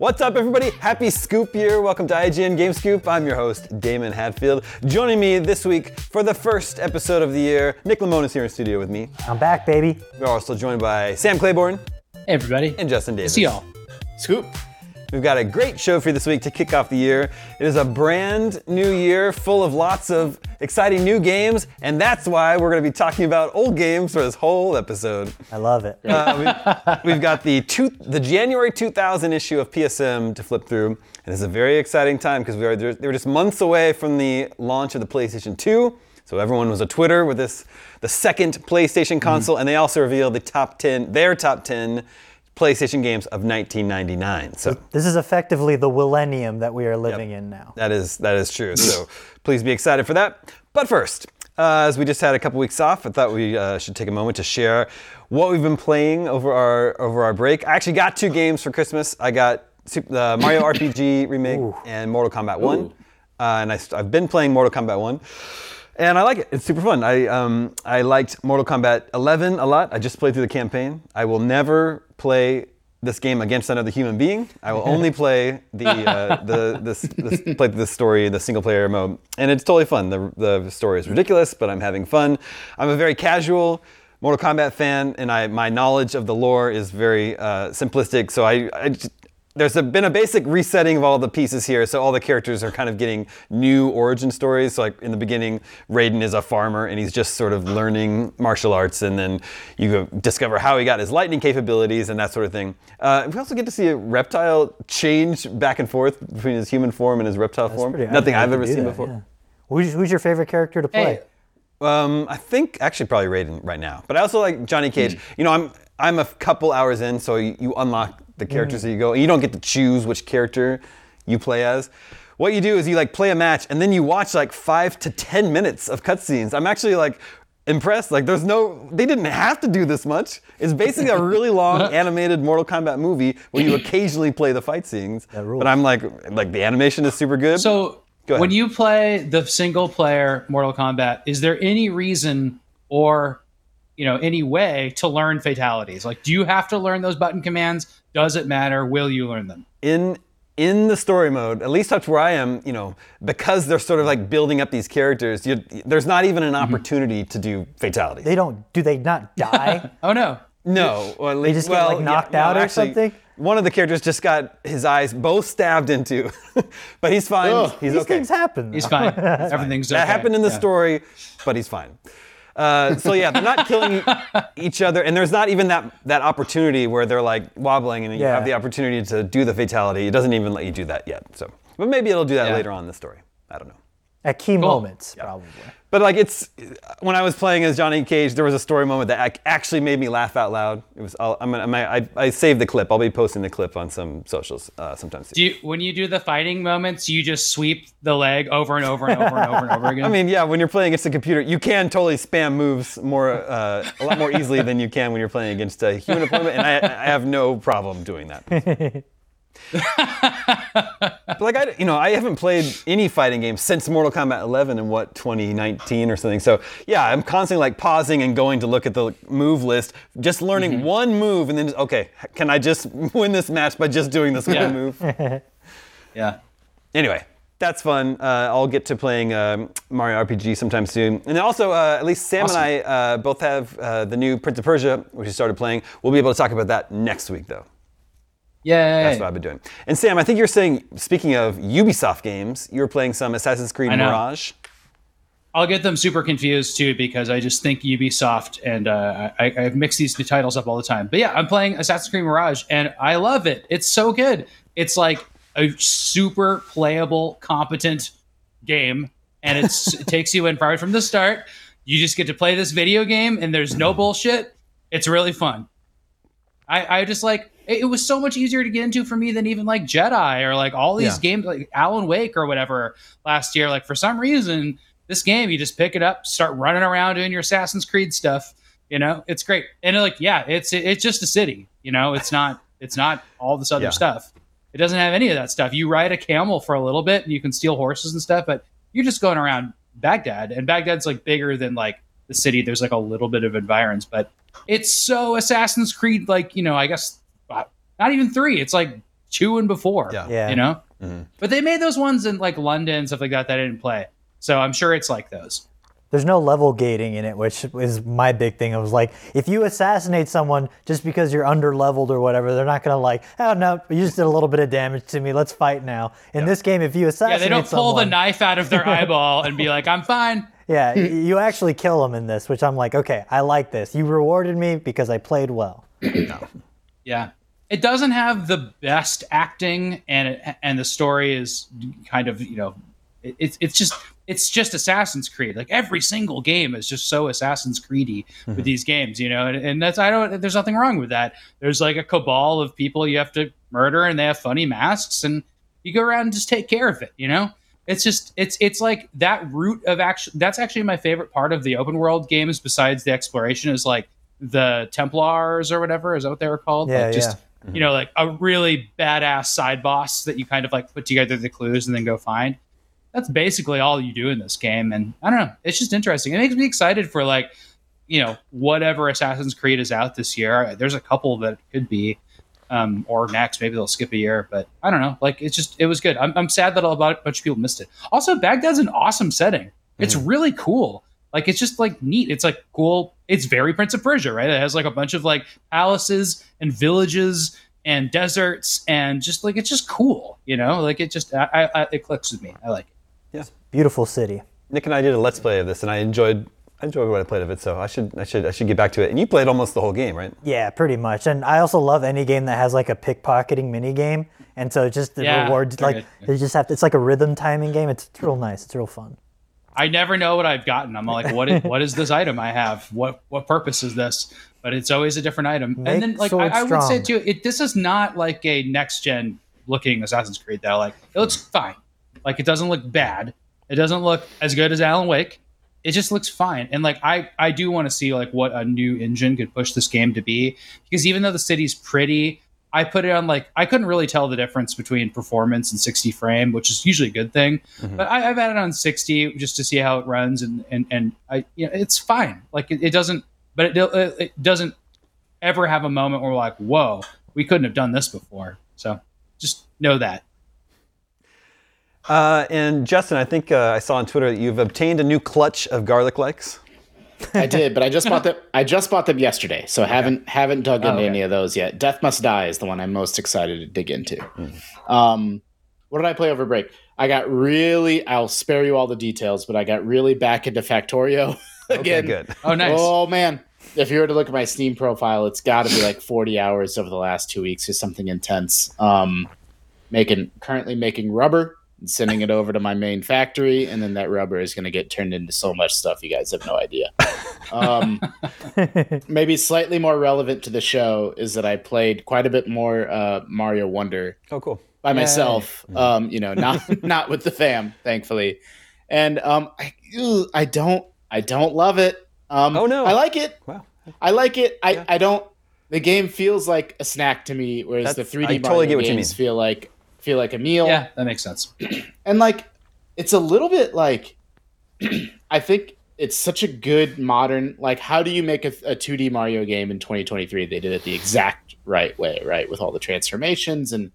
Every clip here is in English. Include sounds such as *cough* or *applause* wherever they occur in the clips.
What's up, everybody? Happy Scoop year. Welcome to IGN Game Scoop. I'm your host, Daemon Hatfield. Joining me this week for the first episode of the year, Nick Limon is here in studio with me. I'm back, baby. We're also joined by Sam Claiborn Hey, everybody. and Justin Davis. See y'all. Scoop. We've got a great show for you this week to kick off the year. It is a brand new year full of lots of exciting new games, and that's why we're going to be talking about old games for this whole episode. I love it. Uh, we, *laughs* have got the two, the January 2000 issue of PSM to flip through, and it's a very exciting time because we are they were just months away from the launch of the PlayStation 2. So everyone was a Twitter with this the second PlayStation console, and they also revealed the top 10, their top 10 PlayStation games of 1999. So This is effectively the millennium that we are living in now. that is that is true. So *clears throat* please be excited for that. But first, uh, as we just had a couple weeks off, I thought we uh, should take a moment to share what we've been playing over our over our break. I actually got two games for Christmas. I got Sup- the Mario RPG *sighs* remake and Mortal Kombat 1. Uh, and I, I've been playing Mortal Kombat 1. And I like it. It's super fun. I um, I liked Mortal Kombat 11 a lot. I just played through the campaign. I will never play this game against another human being. I will only *laughs* play the uh, the this, this play the story, the single player mode, and it's totally fun. The the story is ridiculous, but I'm having fun. I'm a very casual Mortal Kombat fan, and I my knowledge of the lore is very uh, simplistic. So I, I just- there's a, been a basic resetting of all the pieces here, so all the characters are kind of getting new origin stories. So like in the beginning, Raiden is a farmer and he's just sort of learning martial arts, and then you discover how he got his lightning capabilities and that sort of thing. Uh, we also get to see a reptile change back and forth between his human form and his reptile form. Pretty- Nothing I've ever seen that, before. yeah. Who's, who's your favorite character to play? Hey, Um, I think actually probably Raiden right now, but I also like Johnny Cage. You know, I'm I'm a couple hours in, so you, you unlock the characters mm. that you go. And you don't get to choose which character you play as. What you do is you like play a match, and then you watch like five to ten minutes of cutscenes. I'm actually like impressed. Like, there's no, they didn't have to do this much. It's basically a really *laughs* long animated Mortal Kombat movie where you *coughs* occasionally play the fight scenes. But I'm like, like the animation is super good. so Go when you play the single player Mortal Kombat, is there any reason or you know any way to learn fatalities? Like, do you have to learn those button commands? Does it matter? Will you learn them? in in the story mode, at least that's where I am, you know, because they're sort of like building up these characters, you, there's not even an mm-hmm. opportunity to do fatality. They don't, do they not *laughs* die? Oh no. no, or at least, just get, like, knocked no, out or actually, something? One of the characters just got his eyes both stabbed into, *laughs* but he's fine. He's These okay. things happen. He's fine. *laughs* Everything's That happened in the Yeah. story, but he's fine. Uh, so yeah, they're not killing *laughs* each other, and there's not even that that opportunity where they're like wobbling, and you Yeah. have the opportunity to do the fatality. It doesn't even let you do that yet. So, but maybe it'll do that Yeah. later on in the story. I don't know. At key moments, probably. But like it's when I was playing as Johnny Cage, there was a story moment that actually made me laugh out loud. It was I'll, I'm gonna, I'm, I, I saved the clip. I'll be posting the clip on some socials uh, sometime soon. Do you, when you do the fighting moments, you just sweep the leg over and over and over and over and over again. *laughs* I mean, yeah, when you're playing against a computer, you can totally spam moves more, uh, a lot more easily than you can when you're playing against a human opponent, and I, I have no problem doing that. *laughs* but like I, you know, I haven't played any fighting games since Mortal Kombat 11 in what 2019 or something. So yeah, I'm constantly like pausing and going to look at the move list, just learning one move, and then just, okay, can I just *laughs* win this match by just doing this Yeah. one move? *laughs* yeah. anyway, that's fun. Uh, I'll get to playing um, Mario RPG sometime soon. And then also, uh, at least Sam Awesome. and I uh, both have uh, the new Prince of Persia, which we started playing. We'll be able to talk about that next week, though. Yay. That's what I've been doing. And Sam, I think you're saying, speaking of Ubisoft games, you were playing some Assassin's Creed I know. Mirage. I'll get them super confused too because I just think Ubisoft and uh, I, I mix these two titles up all the time. But yeah, I'm playing Assassin's Creed Mirage and I love it. It's so good. It's like a super playable, competent game, and it's, *laughs* it takes you in right from the start. You just get to play this video game, and there's no bullshit. It's really fun. I, I just like it, it was so much easier to get into for me than even like Jedi or like all these Yeah. games like Alan Wake or whatever last year. Like for some reason, this game you just pick it up, start running around doing your Assassin's Creed stuff. You know, it's great. And like, yeah, it's it's just a city. You know, it's not it's not all this other Yeah. stuff. It doesn't have any of that stuff. You ride a camel for a little bit and you can steal horses and stuff, but you're just going around Baghdad, and Baghdad's like bigger than like the city. There's like a little bit of environs, but it's so Assassin's Creed, like you know, I guess not even three. It's like two and before. Yeah. Yeah. you know. Mhm. But they made those ones in like London and stuff like that that I didn't play. So I'm sure it's like those. There's no level gating in it, which is my big thing. I was like, if you assassinate someone just because you're under leveled or whatever, they're not gonna like, oh no, you just did a little bit of damage to me. Let's fight now. In this game, if you assassinate, Yeah, assassinate they don't pull someone, the knife out of their *laughs* eyeball and be like, "I'm fine." yeah, *laughs* you actually kill them in this, which I'm like, okay, I like this. You rewarded me because I played well. *clears throat* Yeah. It doesn't have the best acting and it, and the story is kind of, you know, it, it's it's just it's just Assassin's Creed. Like every single game is just so Assassin's Creedy with hmm. these games, you know. And, and that's I don't there's nothing wrong with that. There's like a cabal of people you have to murder and they have funny masks and you go around and just take care of it, you know? It's just it's it's like that route of action that's actually my favorite part of the open world games besides the exploration is like the Templars or whatever, is that what they were called? Yeah, like just yeah. You know, like a really badass side boss that you kind of like put together the clues and then go find. That's basically all you do in this game. And I don't know, it's just interesting. It makes me excited for like, you know, whatever Assassin's Creed is out this year. There's a couple that could be. Um, or next, maybe they'll skip a year, but I don't know. Like it's just, it was good. I'm, I'm sad that a a bunch of people missed it. Also, Baghdad's an awesome setting. It's really cool. Like it's just like neat. It's like cool. It's very Prince of Persia, right? It has like a bunch of like palaces and villages and deserts and just like it's just cool, you know. Like it just I, I, it clicks with me. I like it. Yeah, Beautiful city. Nick and I did a let's play of this, and I enjoyed I enjoyed what I played of it. So I should I should I should get back to it. And you played almost the whole game, right? Yeah, pretty much. And I also love any game that has like a pickpocketing mini game. And so just the Yeah, rewards, like good. they just have to, it's like a rhythm timing game. It's, it's real nice. It's real fun. I never know what I've gotten. I'm like, what is, *laughs* what is this item I have? What what purpose is this? But it's always a different item. Make and then like I, I would say too, it this is not like a next gen looking Assassin's Creed though. Like it looks fine. Like it doesn't look bad. It doesn't look as good as Alan Wake. It just looks fine. And like I I do want to see like what a new engine could push this game to be because even though the city's pretty, I put it on like I couldn't really tell the difference between performance and 60 frame, which is usually a good thing. But I, I've had it on 60 just to see how it runs, and and and I you know it's fine. Like it, it doesn't, but it, it it doesn't ever have a moment where we're like, whoa, we couldn't have done this before. So just know that. Uh, and Justin, I think uh, I saw on Twitter that you've obtained a new clutch of garlic likes. I did, but I just bought *laughs* them. I just bought them yesterday, so haven't haven't dug into okay. any of those yet. Death Must Die is the one I'm most excited to dig into. Um, what did I play over break? I got really. I'll spare you all the details, but I got really back into Factorio *laughs* again. good. Oh, nice. Oh man, if you were to look at my Steam profile, it's got to be like 40 hours over the last two weeks or something intense. Um, making currently making rubber and sending it over to my main factory, and then that rubber is going to get turned into so much stuff you guys have no idea. Um, *laughs* maybe slightly more relevant to the show is that I played quite a bit more uh, Mario Wonder Oh, cool. by myself. Um, you know, not *laughs* not with the fam, thankfully. And um, I ew, I don't I don't love it. Um, Oh, no. I like it. Wow. I like it. I, Yeah. I don't. The game feels like a snack to me, whereas That's- the 3D I Mario totally get what you games mean. feel like feel like a meal. yeah, that makes sense. *clears throat* And like, it's a little bit like, *clears throat* I think it's such a good modern. Like, how do you make a, a 2D Mario game in 2023? They did it the exact right way, right, with all the transformations and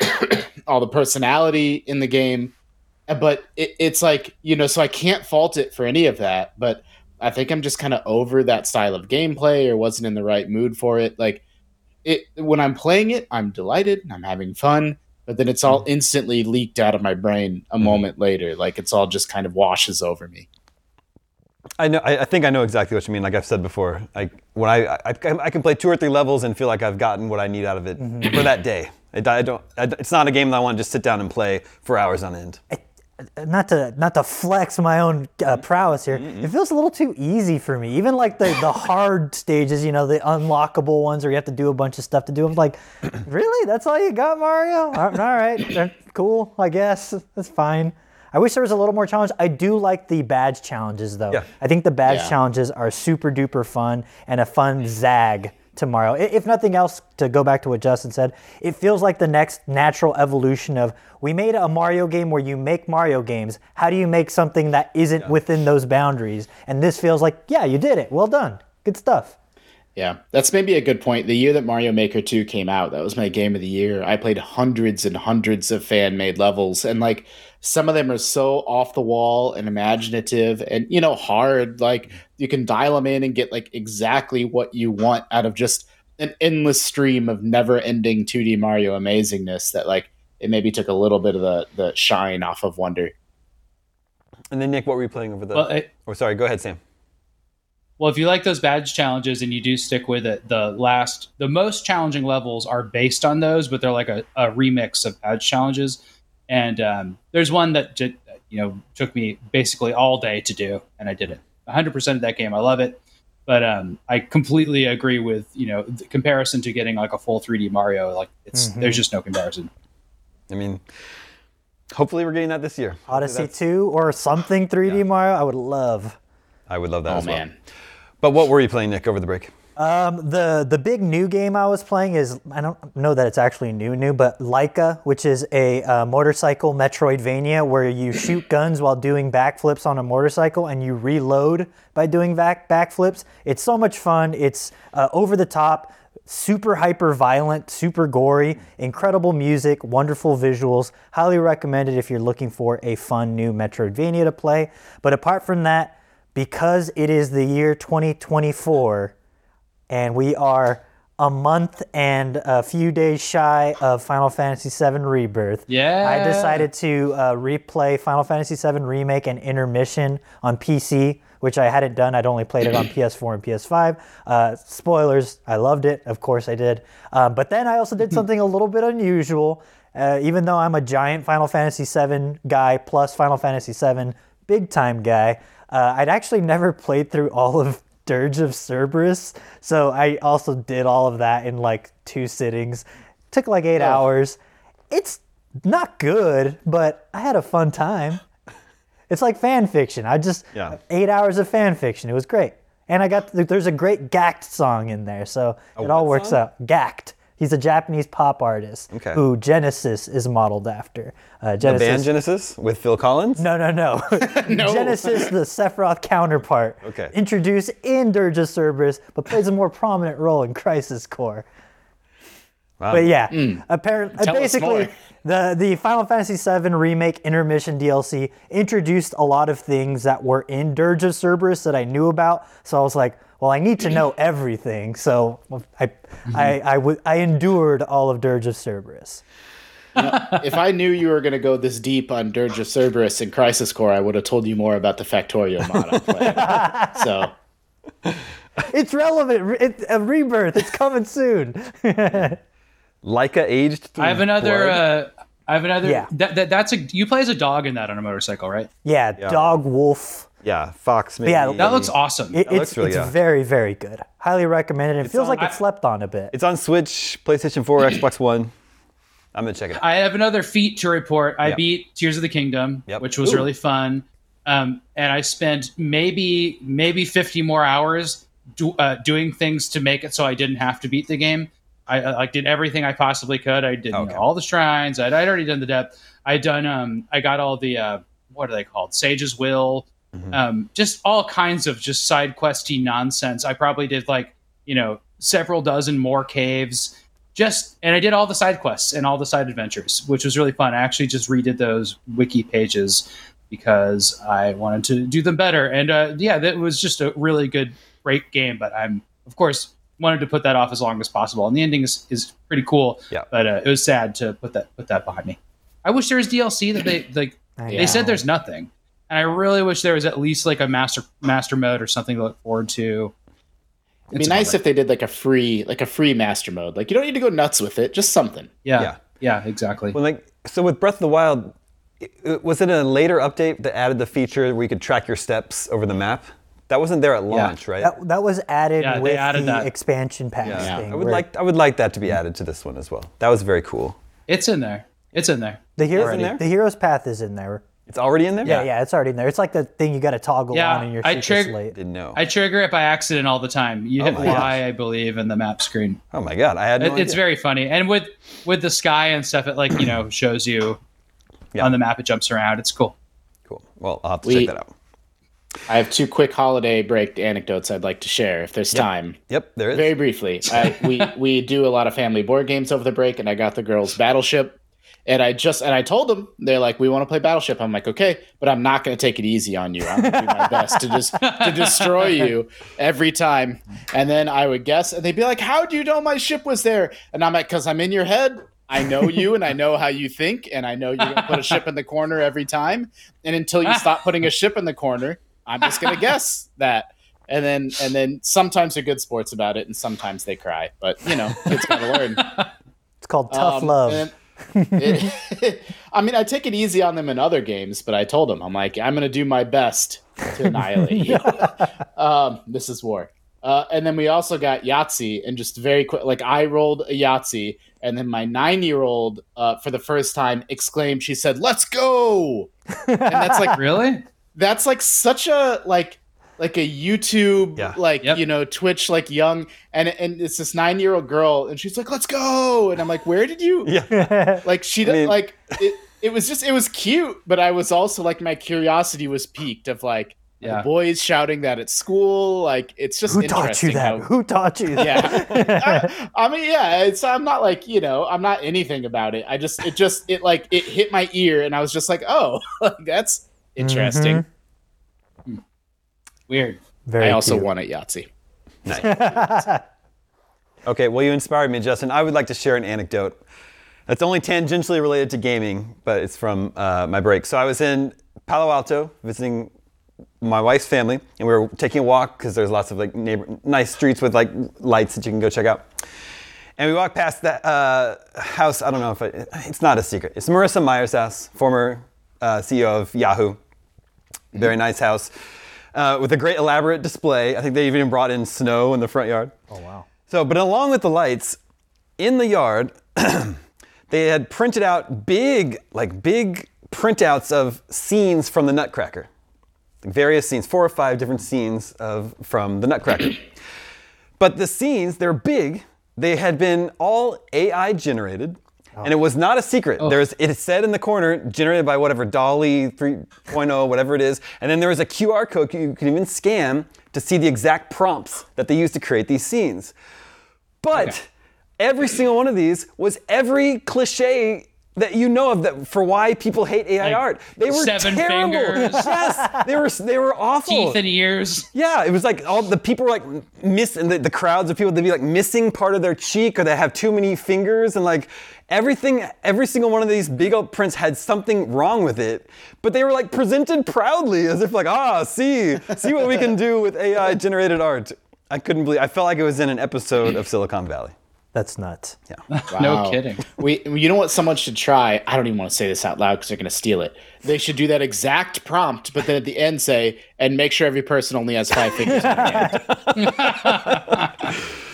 *clears throat* all the personality in the game. Uh, But it, it's like you know, so I can't fault it for any of that. But I think I'm just kind of over that style of gameplay, or wasn't in the right mood for it. Like it when I'm playing it, I'm delighted, I'm having fun but then it's all hmm. instantly leaked out of my brain a hmm. moment later. Like it's all just kind of washes over me. I know. I, I think I know exactly what you mean. Like I've said before, like when I, I I can play two or three levels and feel like I've gotten what I need out of it mm-hmm. for that day. I, I don't. I, it's not a game that I want to just sit down and play for hours on end. Not to not to flex my own uh, mm-hmm. prowess here. Mm-hmm. It feels a little too easy for me. Even like the the *laughs* hard stages, you know, the unlockable ones where you have to do a bunch of stuff to do. I'm like, *clears throat* really? That's all you got, Mario? All all right, *laughs* cool. I guess that's fine. I wish there was a little more challenge. I do like the badge challenges though. Yeah. I think the badge Yeah. challenges are super duper fun and a fun mm-hmm. zag tomorrow. If nothing else, to go back to what Justin said, it feels like the next natural evolution of we made a Mario game where you make Mario games. How do you make something that isn't within those boundaries? And this feels like, yeah, you did it. Well done. Good stuff. Yeah, that's maybe a good point. The year that Mario Maker 2 came out, that was my game of the year. I played hundreds and hundreds of fan made levels, and like some of them are so off the wall and imaginative and, you know, hard. Like you can dial them in and get like exactly what you want out of just an endless stream of never ending 2D Mario amazingness that, like, it maybe took a little bit of the, the shine off of Wonder. And then Nick, what were you playing over the? Well, it, oh, sorry. Go ahead, Sam. Well, if you like those badge challenges and you do stick with it, the last, the most challenging levels are based on those, but they're like a, a remix of badge challenges. And um, there's one that ju- you know took me basically all day to do, and I did it. 100% of that game, I love it. But um, I completely agree with you know the comparison to getting like a full 3D Mario. Like it's there's just no comparison. I mean, hopefully we're getting that this year. Odyssey 2 or something 3D Mario, I would love. I would love that Oh, as well. man. But what were you playing, Nick, over the break? Um, the the big new game I was playing is I don't know that it's actually new new, but Laika, which is a uh, motorcycle Metroidvania where you shoot *clears throat* guns while doing backflips on a motorcycle and you reload by doing back backflips. It's so much fun. It's uh, over the top, super hyper violent, super gory, incredible music, wonderful visuals. Highly recommended if you're looking for a fun new Metroidvania to play. But apart from that, because it is the year 2024 and we are a month and a few days shy of Final Fantasy VII Rebirth. Yeah. I decided to uh, replay Final Fantasy VII Remake and Intermission on PC, which I hadn't done. I'd only played it on *clears throat* PS4 and PS5. Uh, spoilers, I loved it. Of course I did. Um, but then I also did *laughs* something a little bit unusual. Uh, even though I'm a giant Final Fantasy VII guy plus Final Fantasy VII big time guy, uh, I'd actually never played through all of Dirge of Cerberus. So I also did all of that in like two sittings. Took like eight hours. It's not good, but I had a fun time. It's like fan fiction. I just Yeah. eight hours of fan fiction. It was great, and I got there's a great Gackt song in there, so it all works song? out. Gackt. He's a Japanese pop artist Okay. who Genesis is modeled after. Uh, The band Genesis with Phil Collins? No, *laughs* no, no. Genesis, the Sephiroth counterpart, Okay. introduced in Dirge of Cerberus, but plays a more prominent role in Crisis Core. Wow. But yeah, apparently, Tell basically, the the Final Fantasy VII remake intermission DLC introduced a lot of things that were in Dirge of Cerberus that I knew about. So I was like, well, I need to know *clears throat* everything. So I I I, would- I endured all of Dirge of Cerberus. if I knew you were going to go this deep on Dirge of Cerberus and Crisis Core, I would have told you more about the Factorio mod I'm so *laughs* It's relevant. It's a rebirth. It's coming soon. *laughs* Laika aged. I have another. Uh, I have another. Yeah. That, that that's a you play as a dog in that on a motorcycle, right? yeah, dog, wolf. Yeah, Fox. Maybe. yeah, That looks awesome. It, looks it's really it's good. very very good. Highly recommended. It feels on- like it slept on a bit. It's on Switch, PlayStation 4, *clears throat* Xbox One. I'm gonna check it out. I have another feat to report. I Yep. beat Tears of the Kingdom, Yep. which was Ooh. really fun. Um, and I spent maybe maybe 50 more hours do, uh, doing things to make it so I didn't have to beat the game. I, I like did everything I possibly could. I did you know, Okay. all the shrines. I'd, I'd already done the depth. I'd done. Um, I got all the uh, what are they called? Sage's Will. Um, just all kinds of just side questy nonsense. I probably did like you know several dozen more caves just and I did all the side quests and all the side adventures, which was really fun. I actually just redid those wiki pages because I wanted to do them better. And uh, yeah, that was just a really good, great game. But I'm of course wanted to put that off as long as possible. And the ending is, is pretty cool. Yeah. But uh, it was sad to put that put that behind me. I wish there was DLC that they like. *laughs* I They said there's nothing, and I really wish there was at least like a master master mode or something to look forward to. it'd be nice if they did like a free like a free master mode. Like you don't need to go nuts with it, just something. yeah, Yeah. yeah, exactly. Well, like so with Breath of the Wild, it- it- was it a later update that added the feature where you could track your steps over the map? That wasn't there at launch, right? That, that was added Yeah, they with added the that. expansion pass yeah. thing. I would where like I would like that to be added to this one as well. That was very cool. It's in there. It's in there. the hero, in there? the hero's path is in there. It's already in there. Yeah, yeah, it's already in there. It's like the thing you got to toggle Yeah, on in your I secret trig- slate. Didn't know. I trigger it by accident all the time. You oh hit my Y, gosh. I believe, in the map screen. oh my god, I had no It, it's very funny, and with with the sky and stuff, it like you know *clears throat* shows you Yeah. on the map. It jumps around. It's cool. cool. Well, I'll have to We- check that out. I have two quick holiday break anecdotes I'd like to share if there's time. Yep, there is. Very briefly, I, we *laughs* we do a lot of family board games over the break, and I got the girls Battleship, and I just and I told them they're like, we want to play Battleship. I'm like, okay, but I'm not going to take it easy on you. I'm going to do my best to just to destroy you every time. And then I would guess, and they'd be like, how do you know my ship was there? And I'm like, because I'm in your head. I know you, and I know how you think, and I know you're going to put a ship in the corner every time. And until you stop putting a ship in the corner, I'm just going to guess that and then and then sometimes they're good sports about it and sometimes they cry but you know kids gotta learn It's called tough Um, love. and it- *laughs* i mean i take it easy on them in other games but i told them i'm like i'm gonna do my best to *laughs* annihilate you um, this is war uh, and then we also got Yahtzee, and just very quick, like I rolled a Yahtzee, and then my nine-year-old, uh, for the first time, exclaimed, "She said, let's go!" *laughs* And that's like Really? that's like such a like like a YouTube Yeah. like Yep. you know Twitch like young and and it's this nine year old girl and she's like let's go and I'm like where did you *laughs* Yeah. *laughs* like she I mean- like it it was just it was cute but I was also like my curiosity was peaked of like Yeah. the boys shouting that at school like it's just Who taught you that? how- Who taught you that? yeah *laughs* I, I mean yeah it's i'm not like you know i'm not anything about it i just it just it like it hit my ear and i was just like oh like, that's interesting Mm-hmm. Weird. Very i also cute. won at yahtzee Nice. *laughs* Okay, well, you inspired me, Justin. I would like to share an anecdote that's only tangentially related to gaming, but it's from uh, my break. So I was in Palo Alto visiting my wife's family, and we were taking a walk because there's lots of like neighbor, nice streets with like lights that you can go check out. And we walked past that uh, house. I don't know if it, it's not a secret. It's Marissa Mayer's house, former uh, CEO of Yahoo. Very nice house uh, with a great elaborate display. I think they even brought in snow in the front yard. Oh wow. So, but along with the lights, in the yard, *clears throat* they had printed out big, like big printouts of scenes from the Nutcracker. Various scenes, four or five different scenes of from the Nutcracker. *clears throat* but the scenes, they're big. They had been all AI generated. And it was not a secret. Oh. There's it said in the corner, generated by whatever DALL-E 3.0, whatever it is. And then there was a QR code you could even scan to see the exact prompts that they used to create these scenes. But every single one of these was every cliche that you know of that for why people hate AI Like art. They were seven terrible. fingers. *laughs* yes, they were they were awful. Teeth and ears. Yeah, it was like all the people were like missing the, the crowds of people. They'd be like missing part of their cheek, or they have too many fingers, and like everything. Every single one of these big old prints had something wrong with it, but they were like presented proudly, as if like, ah, see, see what we can do with AI generated art. I couldn't believe. I felt like it was in an episode of Silicon Valley. That's nuts. Yeah. *laughs* No kidding. We, you know what? Someone should try. I don't even want to say this out loud because they're going to steal it. They should do that exact prompt, but then at the end say, "And make sure every person only has five fingers." on their hand." *laughs*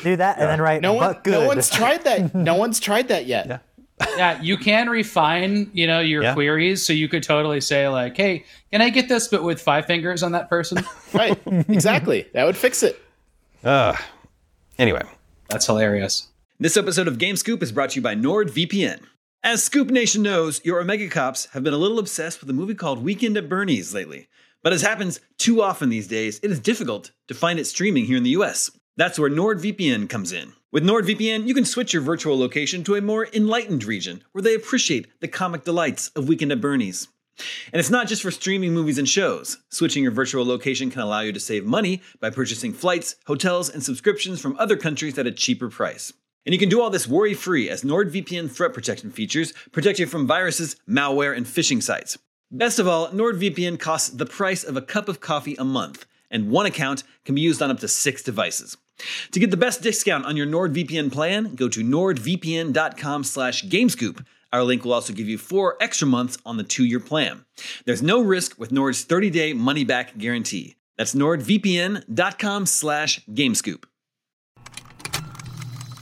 Do that and then write No one, good. no one's tried that. *laughs* No one's tried that yet. Yeah. Yeah, you can refine, you know, your Yeah. queries. So you could totally say like, "Hey, can I get this, but with five fingers on that person?" Right? Exactly. That would fix it. Ugh. Anyway, That's hilarious. This episode of Game Scoop is brought to you by NordVPN. As Scoop Nation knows, your Omega Cops have been a little obsessed with a movie called Weekend at Bernie's lately. But as happens too often these days, it is difficult to find it streaming here in the US. That's where NordVPN comes in. With NordVPN, you can switch your virtual location to a more enlightened region where they appreciate the comic delights of Weekend at Bernie's. And it's not just for streaming movies and shows. Switching your virtual location can allow you to save money by purchasing flights, hotels, and subscriptions from other countries at a cheaper price. And you can do all this worry free as NordVPN threat protection features protect you from viruses, malware, and phishing sites. Best of all, NordVPN costs the price of a cup of coffee a month, and one account can be used on up to six devices. To get the best discount on your NordVPN plan, go to nordvpn.com slash gamescoop. Our link will also give you four extra months on the two-year plan. There's no risk with Nord's 30-day money-back guarantee. That's nordvpn.com slash gamescoop.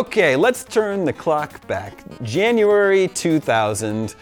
Okay, let's turn the clock back. January 2000.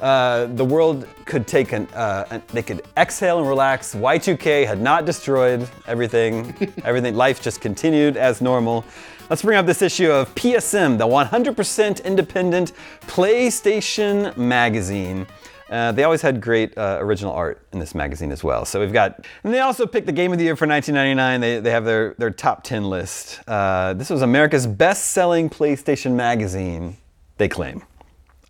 Uh, the world could take an, uh, an, they could exhale and relax. Y2K had not destroyed everything. *laughs* everything, life just continued as normal. Let's bring up this issue of PSM, the 100% independent PlayStation magazine. Uh, they always had great uh, original art in this magazine as well. So we've got, and they also picked the game of the year for 1999. They, they have their, their top 10 list. Uh, this was America's best selling PlayStation magazine, they claim.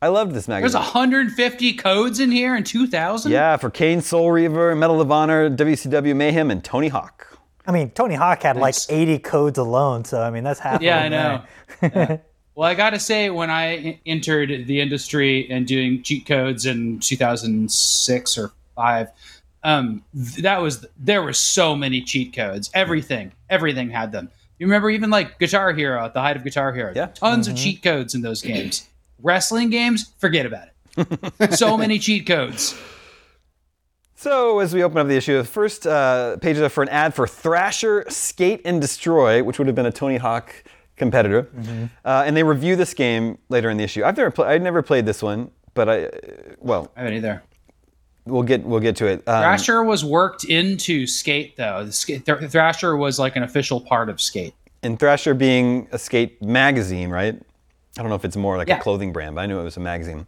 I loved this magazine. There's 150 codes in here in 2000. yeah, for Kain Soul Reaver, Medal of Honor, WCW Mayhem, and Tony Hawk. I mean, Tony Hawk had Nice. like 80 codes alone, so I mean that's half. Yeah, I know. Yeah. *laughs* Well, I got to say, when I entered the industry and doing cheat codes in 2006 or five, um, that was there were so many cheat codes. Everything, everything had them. You remember even like Guitar Hero at the height of Guitar Hero. Yeah. Tons of cheat codes in those games. Wrestling games, forget about it. *laughs* so many cheat codes. So, as we open up the issue, the first uh, page is for an ad for Thrasher Skate and Destroy, which would have been a Tony Hawk competitor. Uh, and they review this game later in the issue. I've never, pla- I'd never played this one, but I, well, I haven't either. we'll get, we'll get to it. Um, Thrasher was worked into Skate though. The Skate, Thr- Thrasher was like an official part of Skate. and Thrasher being a skate magazine, right? I don't know if it's more like Yeah. a clothing brand, but I knew it was a magazine. No,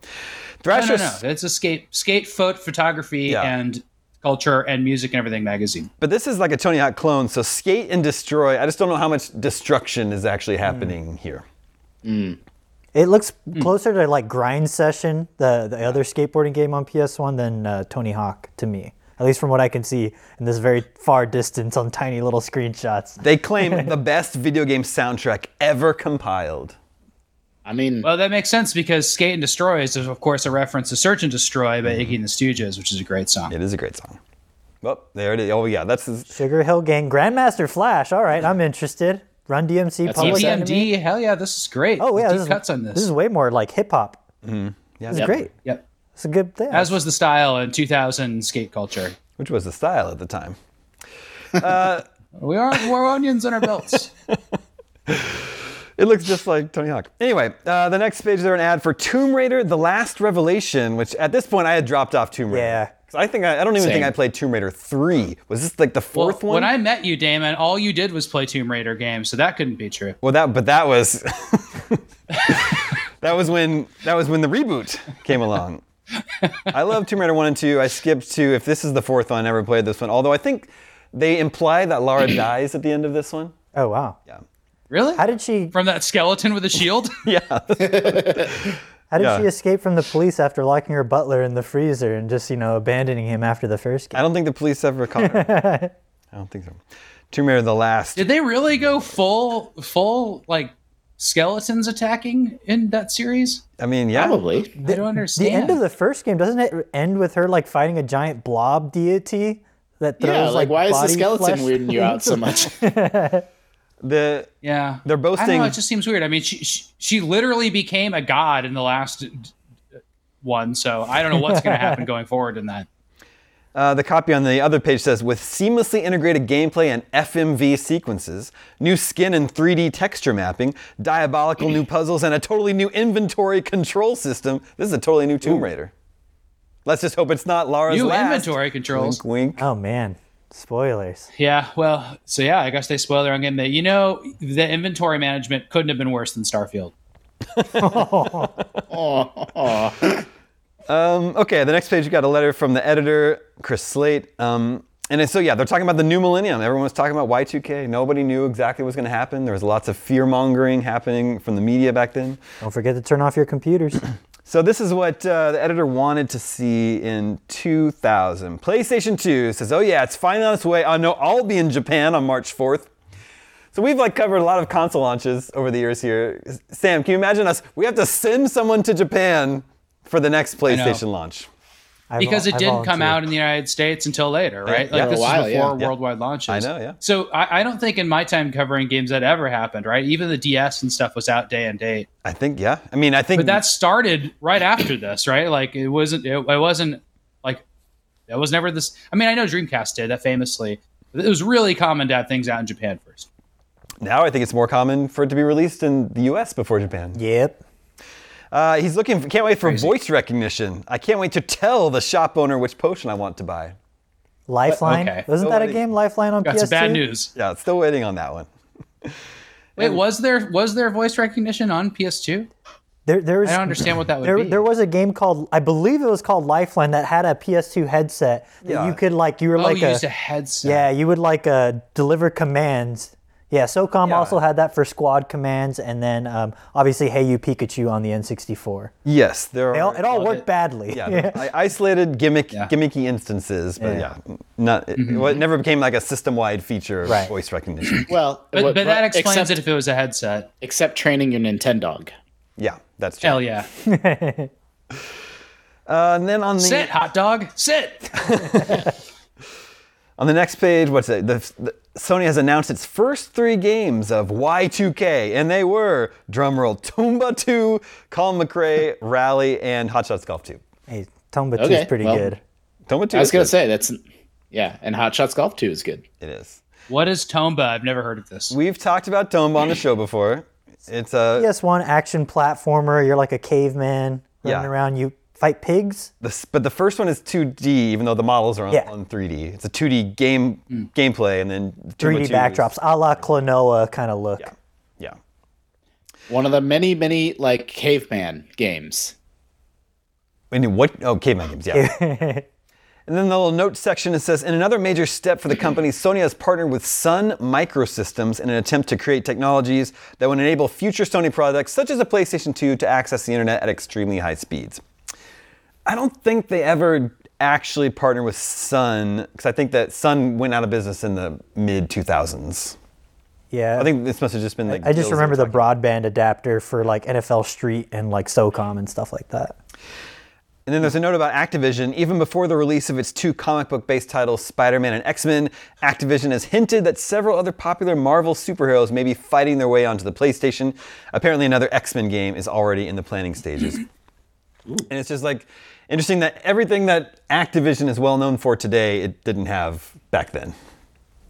Thrasher, no, no. It's a skate, skate foot photography Yeah. and culture and music and everything magazine. but this is like a Tony Hawk clone. So Skate and Destroy. I just don't know how much destruction is actually happening here. It looks Hmm. closer to like Grind Session, the the other skateboarding game on PS1, than uh, Tony Hawk to me. At least from what I can see in this very far distance on tiny little screenshots. They claim *laughs* the best video game soundtrack ever compiled. I mean, Well, that makes sense because Skate and Destroy is, of course, a reference to Search and Destroy by Iggy and the Stooges, which is a great song. It is a great song. Well, there it is. Oh yeah, that's his, Sugar Hill Gang, Grandmaster Flash. All right, I'm interested. Run DMC, That's Public awesome. Enemy. Hell yeah, this is great. Oh yeah, this is, cuts on this. This is way more like hip hop. Hmm. yeah, This is Yep. great. yep. It's a good thing. As was the style in 2000 skate culture. which was the style at the time. *laughs* We are more onions on our belts. *laughs* It looks just like Tony Hawk. Anyway, uh, the next page there an ad for Tomb Raider: The Last Revelation, which at this point I had dropped off Tomb Raider. Yeah. 'Cause I think I, I don't even think I played Tomb Raider three. Was this like the Well, fourth one? when I met you, Daemon, all you did was play Tomb Raider games, so that couldn't be true. Well, that but that was *laughs* that was when that was when the reboot came along. I love Tomb Raider one and two. I skipped to if this is the fourth one. I never played this one. Although I think they imply that Lara *clears throat* dies at the end of this one. Oh wow. Yeah, Really? How did she? From that skeleton with a shield? *laughs* yeah. How did Yeah. she escape from the police after locking her butler in the freezer and just you know abandoning him after the first game? I don't think the police ever caught her. *laughs* I don't think so. Tomb Raider the last. Did they really go full, full like skeletons attacking in that series? I mean, yeah. Probably. I don't understand. The end of the first game doesn't it end with her like fighting a giant blob deity that throws Yeah, like, like why is the body skeleton weirding you out so much? *laughs* The yeah, they're both. I don't know. It just seems weird. I mean, she, she she literally became a god in the last uh, one, so I don't know what's going to happen *laughs* going forward in that. Uh, the copy on the other page says, with seamlessly integrated gameplay and FMV sequences, new skin and 3D texture mapping, diabolical new puzzles, and a totally new inventory control system. This is a totally new Tomb Raider. Let's just hope it's not Lara's New last. inventory controls. Wink, wink. Oh man, spoilers. Yeah, well, so yeah, I guess they spoiled their own game. That you know, the inventory management couldn't have been worse than Starfield. *laughs* *laughs* Um, okay, the next page you got a letter from the editor, Chris Slate. Um, and so yeah, they're talking about the new millennium. Everyone was talking about Y2K. Nobody knew exactly what was going to happen. There was lots of fear mongering happening from the media back then. Don't forget to turn off your computers. *clears throat* So this is what uh, the editor wanted to see in 2000. PlayStation 2 says, "Oh yeah, it's finally on its way. Oh no, I'll be in Japan on March 4th." So we've like covered a lot of console launches over the years here. Sam, can you imagine us? We have to send someone to Japan for the next PlayStation launch. I because it I didn't come out in the United States until later, right? yeah. Like For this while, is before Yeah. worldwide launches. I know, yeah. So I, I don't think in my time covering games that ever happened, right? Even the DS and stuff was out day and date. I think, yeah. I mean, I think But that started right after this, right? Like it wasn't. It, it wasn't like that was never this. I mean, I know Dreamcast did that famously. But it was really common to have things out in Japan first. now I think it's more common for it to be released in the U.S. before Japan. Yep. Uh, he's looking. For, can't wait for voice recognition. I can't wait to tell the shop owner which potion I want to buy. Lifeline. Okay. Wasn't that a game? Lifeline on Got PS2. some bad news. Yeah, still waiting on that one. Wait, was there was there voice recognition on PS2? There, there was. I don't understand what that would There, be. there was a game called I believe it was called Lifeline that had a PS2 headset that Yeah. you could like you were oh, like you a, used a headset. yeah you would like uh, deliver commands. Yeah, SOCOM Yeah. also had that for squad commands, and then um, obviously Hey You Pikachu on the N64. Yes, there It all, it all worked it. badly. yeah, *laughs* I isolated gimmick Yeah. gimmicky instances, but yeah, Yeah. not it, it never became like a system-wide feature of Right. voice recognition. *clears throat* Well, But, what- but that explains except, it if it was a headset. Except training your Nintendog. yeah, that's true. Hell yeah. *laughs* Uh, and then on the Sit, hot dog. Sit. *laughs* on the next page, what's it? The, the, Sony has announced its first three games of Y2K, and they were drumroll: Tomba 2, Colin McRae, *laughs* Rally, and Hot Shots Golf 2. Hey, Tomba 2 Okay, is pretty well- good. Tomba 2. I was gonna good. say that's yeah, and Hot Shots Golf 2 is good. it is. What is Tomba? I've never heard of this. We've talked about Tomba on the show before. It's a PS1 action platformer. You're like a caveman running Yeah. around. You fight pigs. This, but the first one is 2D, even though the models are on, Yeah. on 3D. It's a 2D game hmm. gameplay, and then 3D 2 is- backdrops, a la Klonoa kind of look. Yeah, yeah. One of the many, many like caveman games. I mean, what? Oh, caveman games, yeah. *laughs* and then the little note section it says, in another major step for the company, Sony has partnered with Sun Microsystems in an attempt to create technologies that would enable future Sony products, such as a PlayStation 2, to access the internet at extremely high speeds. I don't think they ever actually partnered with Sun, because I think that Sun went out of business in the mid 2000s. Yeah. I think this must have just been like. I just remember the broadband adapter for like NFL Street and like SOCOM and stuff like that. And then there's a note about Activision. Even before the release of its two comic book based titles, Spider Man and X Men, Activision has hinted that several other popular Marvel superheroes may be fighting their way onto the PlayStation. Apparently, another X Men game is already in the planning stages. *clears throat* and it's just like interesting that everything that Activision is well known for today, it didn't have back then.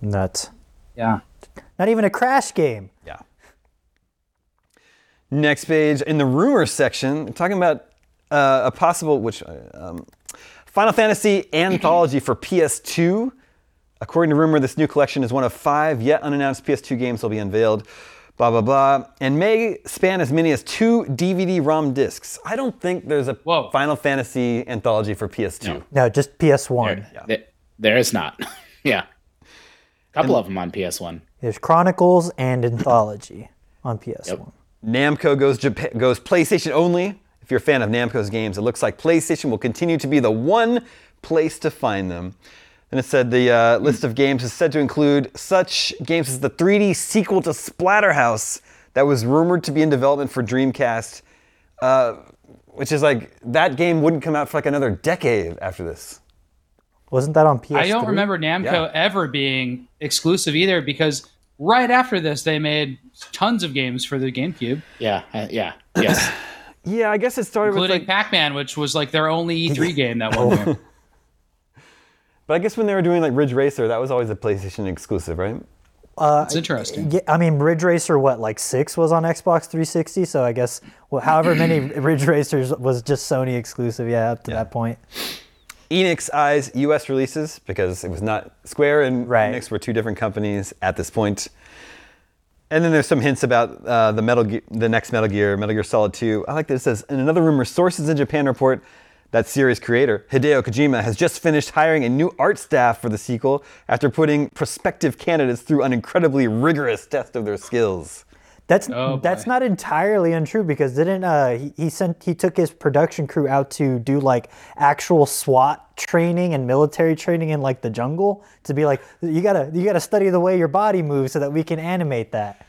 Nuts. Yeah. Not even a Crash game. Yeah. Next page in the rumors section, talking about uh, a possible which uh, um, Final Fantasy anthology for PS2. According to rumor, this new collection is one of five yet unannounced PS2 games will be unveiled. Blah blah blah, and may span as many as two DVD-ROM discs. I don't think there's a Whoa. Final Fantasy anthology for PS2. No, just PS1. There, there is not. *laughs* yeah. A couple of them on PS1. There's Chronicles and Anthology on PS1. Namco goes Jap- goes PlayStation only. If you're a fan of Namco's games, it looks like PlayStation will continue to be the one place to find them. And it said the uh, list of games is said to include such games as the 3D sequel to Splatterhouse that was rumored to be in development for Dreamcast, uh, which is like that game wouldn't come out for like another decade after this. Wasn't that on PS3? I don't remember Namco Yeah. ever being exclusive either because right after this they made tons of games for the GameCube, Yeah. uh, yeah. Yes. *coughs* Yeah, I guess it started with including like, Pac-Man, which was like their only E3 *laughs* game that one year. But I guess when they were doing like Ridge Racer, that was always a PlayStation exclusive, right? It's interesting. Yeah, I mean, Ridge Racer, what, like six was on Xbox 360? So I guess, well, however many *clears throat* Ridge Racers was just Sony exclusive, yeah, up to that point. Enix eyes U.S. releases because it was not Square and Right. Enix were two different companies at this point. And then there's some hints about uh, the Metal, Ge- the next Metal Gear, Metal Gear Solid 2. I like that it says in another rumor, sources in Japan report that series creator Hideo Kojima has just finished hiring a new art staff for the sequel after putting prospective candidates through an incredibly rigorous test of their skills. That's Oh, that's not entirely untrue because didn't uh he, he sent he took his production crew out to do like actual SWAT training and military training in like the jungle to be like you gotta you gotta study the way your body moves so that we can animate that.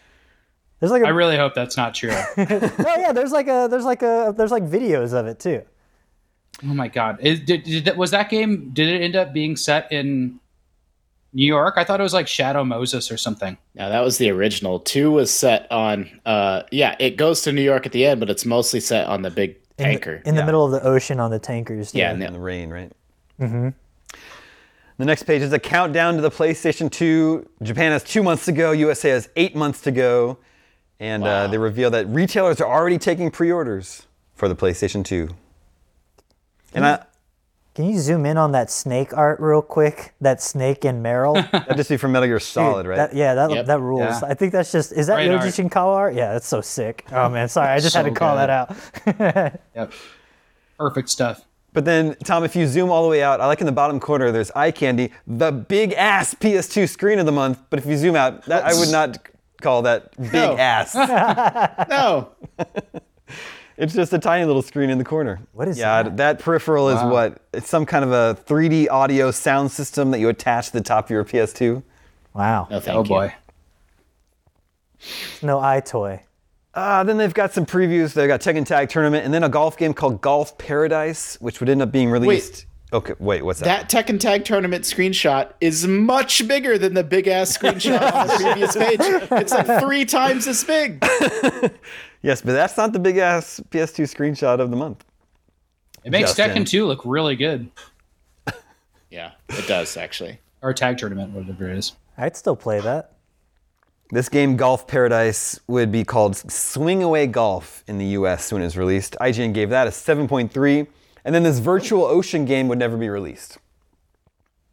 There's like a I really hope that's not true. *laughs* oh yeah there's like a there's like a there's like videos of it too. Oh my god! Is, did, did was that game? Did it end up being set in New York? I thought it was like Shadow Moses or something. No, that was the original. Two was set on. Uh, yeah, it goes to New York at the end, but it's mostly set on the big In the- tanker. in the middle of the ocean on the tankers. yeah, in and the rain, right? Mm-hmm. The next page is a countdown to the PlayStation 2. Japan has two months to go. USA has eight months to go. And uh, they reveal that retailers are already taking pre-orders for the PlayStation 2. And I, Can you zoom in on that snake art real quick? That snake and Meryl. *laughs* that'd just be from Metal Gear Solid, right? That, yeah, that Yep. that rules. Yeah. I think that's just is that Great Yoji art. Shinkawa art? Yeah, that's so sick. Oh man, sorry, I just had to call good. that out. *laughs* Yep. Perfect stuff. But then, Tom, if you zoom all the way out, I like in the bottom corner, there's eye candy, the big ass PS2 screen of the month. But if you zoom out, that, I would *laughs* not call that big No. ass. no, It's just a tiny little screen in the corner. What is that? yeah, that? peripheral is what? It's some kind of a 3D audio sound system that you attach to the top of your PS2. Wow, no, thank oh you. boy. no eye toy. Uh, then they've got some previews. They've got Tekken Tag Tournament and then a golf game called Golf Paradise, which would end up being released. Okay, wait, what's that? That Tekken Tag Tournament screenshot is much bigger than the big ass screenshot on the previous page. It's like three times as big. *laughs* yes, but that's not the big ass PS2 screenshot of the month. It makes Justin. Tekken 2 look really good. *laughs* Yeah, it does actually. Or tag tournament, whatever it is. I'd still play that. This game, Golf Paradise, would be called Swing Away Golf in the US when it was released. IGN gave that a 7.3. And then this virtual ocean game would never be released.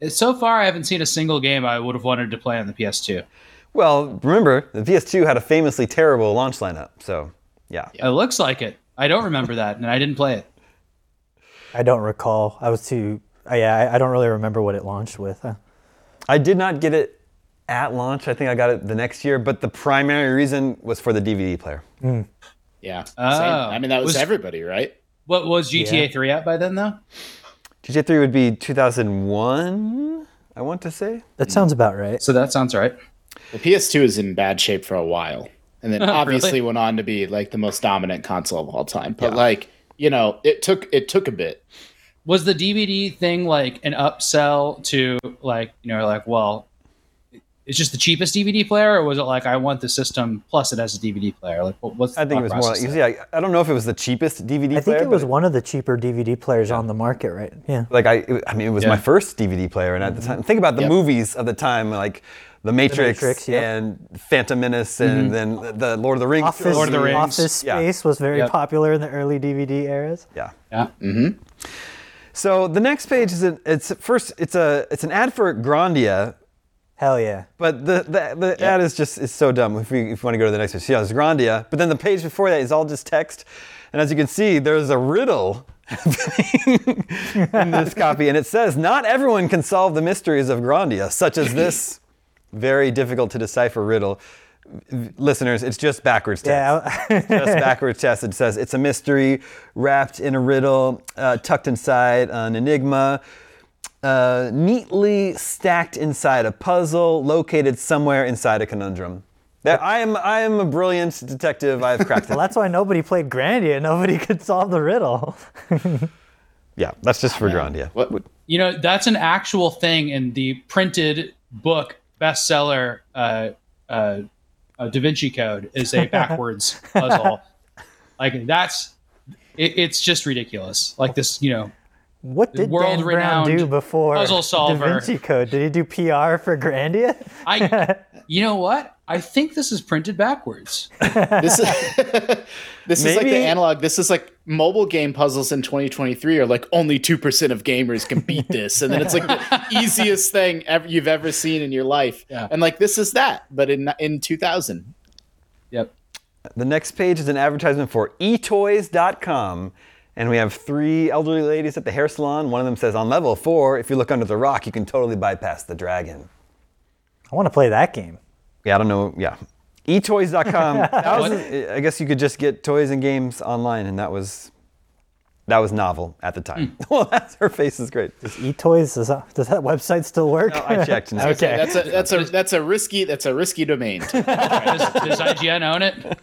So far, I haven't seen a single game I would have wanted to play on the PS2. Well, remember, the PS2 had a famously terrible launch lineup. So, yeah. It looks like it. I don't remember that, and I didn't play it. I don't recall. I was too. Uh, yeah, I, I don't really remember what it launched with. Uh, I did not get it at launch. I think I got it the next year, but the primary reason was for the DVD player. Yeah. Same. Oh. I mean, that was, Was- everybody, right? What was GTA 3 out by then, though? GTA 3 would be 2001, I want to say. that sounds about right. So that sounds right. The PS2 is in bad shape for a while, and then *laughs* oh, obviously Really? went on to be like the most dominant console of all time. But like, you know, it took it took a bit. Was the DVD thing like an upsell to like, you know, like, well, it's just the cheapest DVD player, or was it like I want the system plus it has a DVD player? Like, what, what's the I think it was more like, process you see, I, I don't know if it was the cheapest DVD player. I think player. it was but one of the cheaper DVD players on the market, right? Yeah. like I, it- I mean, it was Yeah. my first DVD player, and at the mm-hmm. time, think about the Yep. movies of the time, like The Matrix, Matrix, yep. and Phantom Menace, and mm-hmm. then the Lord of the Rings. Office. Lord of the Rings. Office Yeah. Space was very Yep. popular in the early DVD eras. Yeah. Yeah. Mm-hmm. So the next page is a, it's first it's a it's an ad for Grandia, Hell yeah. but the the, the ad is just is so dumb. If we if you want to go to the next page, yeah, it's Grandia. But then the page before that is all just text, and as you can see, there's a riddle *laughs* in this copy, and it says, "Not everyone can solve the mysteries of Grandia, such as this very difficult to decipher riddle." Listeners, it's just backwards text. Yeah. just *laughs* backwards test. It says it's a mystery wrapped in a riddle, uh, tucked inside an enigma, uh, neatly stacked inside a puzzle, located somewhere inside a conundrum. That I am, I am a brilliant detective. I've cracked *laughs* it. well, that's why nobody played Grandia. Nobody *laughs* could solve the riddle. *laughs* yeah, that's just for Grandia. What? You know, that's an actual thing in the printed book bestseller. Uh, uh, uh, Da Vinci Code is a backwards puzzle. Like that's, it, it's just ridiculous. Like this, you know, What did Dan Brown world-renowned do before puzzle solver. Da Vinci Code? Did he do PR for Grandia? I, *laughs* you know what? I think this is printed backwards. *laughs* This is *laughs* this is like the analog. This is like mobile game puzzles in 2023 are like only two percent of gamers can beat this, and then it's like the easiest thing ever you've ever seen in your life. Yeah. And like this is that, but in in 2000. Yep. The next page is an advertisement for etoys.com. And we have three elderly ladies at the hair salon. One of them says, on level four, if you look under the rock, you can totally bypass the dragon. I want to play that game. Yeah, I don't know. Yeah. etoys.com. *laughs* That was, I guess you could just get toys and games online, and that was that was novel at the time. Hmm. *laughs* well, that's her face is great. Does eToys, does that, does that website still work? No, I checked. And *laughs* Okay. That's a that's a that's a risky that's a risky domain. Does, does IGN own it?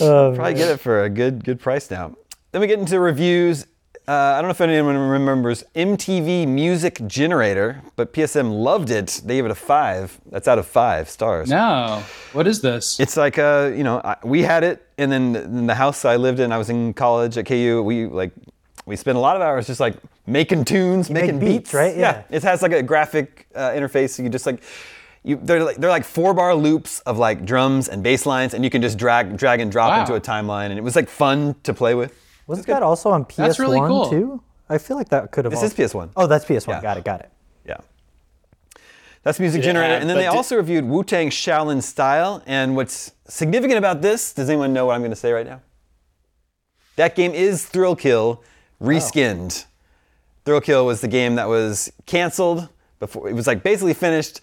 Oh, Probably get it for a good good price now. Then we get into reviews. Uh, I don't know if anyone remembers MTV Music Generator, but PSM loved it. They gave it a five. That's out of five stars. No. What is this? It's like uh, you know, I, we had it, and then in the house I lived in, I was in college at KU. We like we spent a lot of hours just like making tunes, make making beats, right? Yeah. It has like a graphic uh, interface, so you just like. You, they're like they're like four bar loops of like drums and bass lines, and you can just drag drag and drop Wow. into a timeline, and it was like fun to play with. Wasn't that also on PS1 That's really cool. too? I feel like that could have. This is PS1. Oh, that's PS1. Yeah. Got it. Got it. Yeah. That's Music Did it Generator. and then they did- also reviewed Wu Tang Shaolin Style. And what's significant about this, does anyone know what I'm going to say right now? That game is Thrill Kill reskinned. Oh. Thrill Kill was the game that was canceled before, it was like basically finished,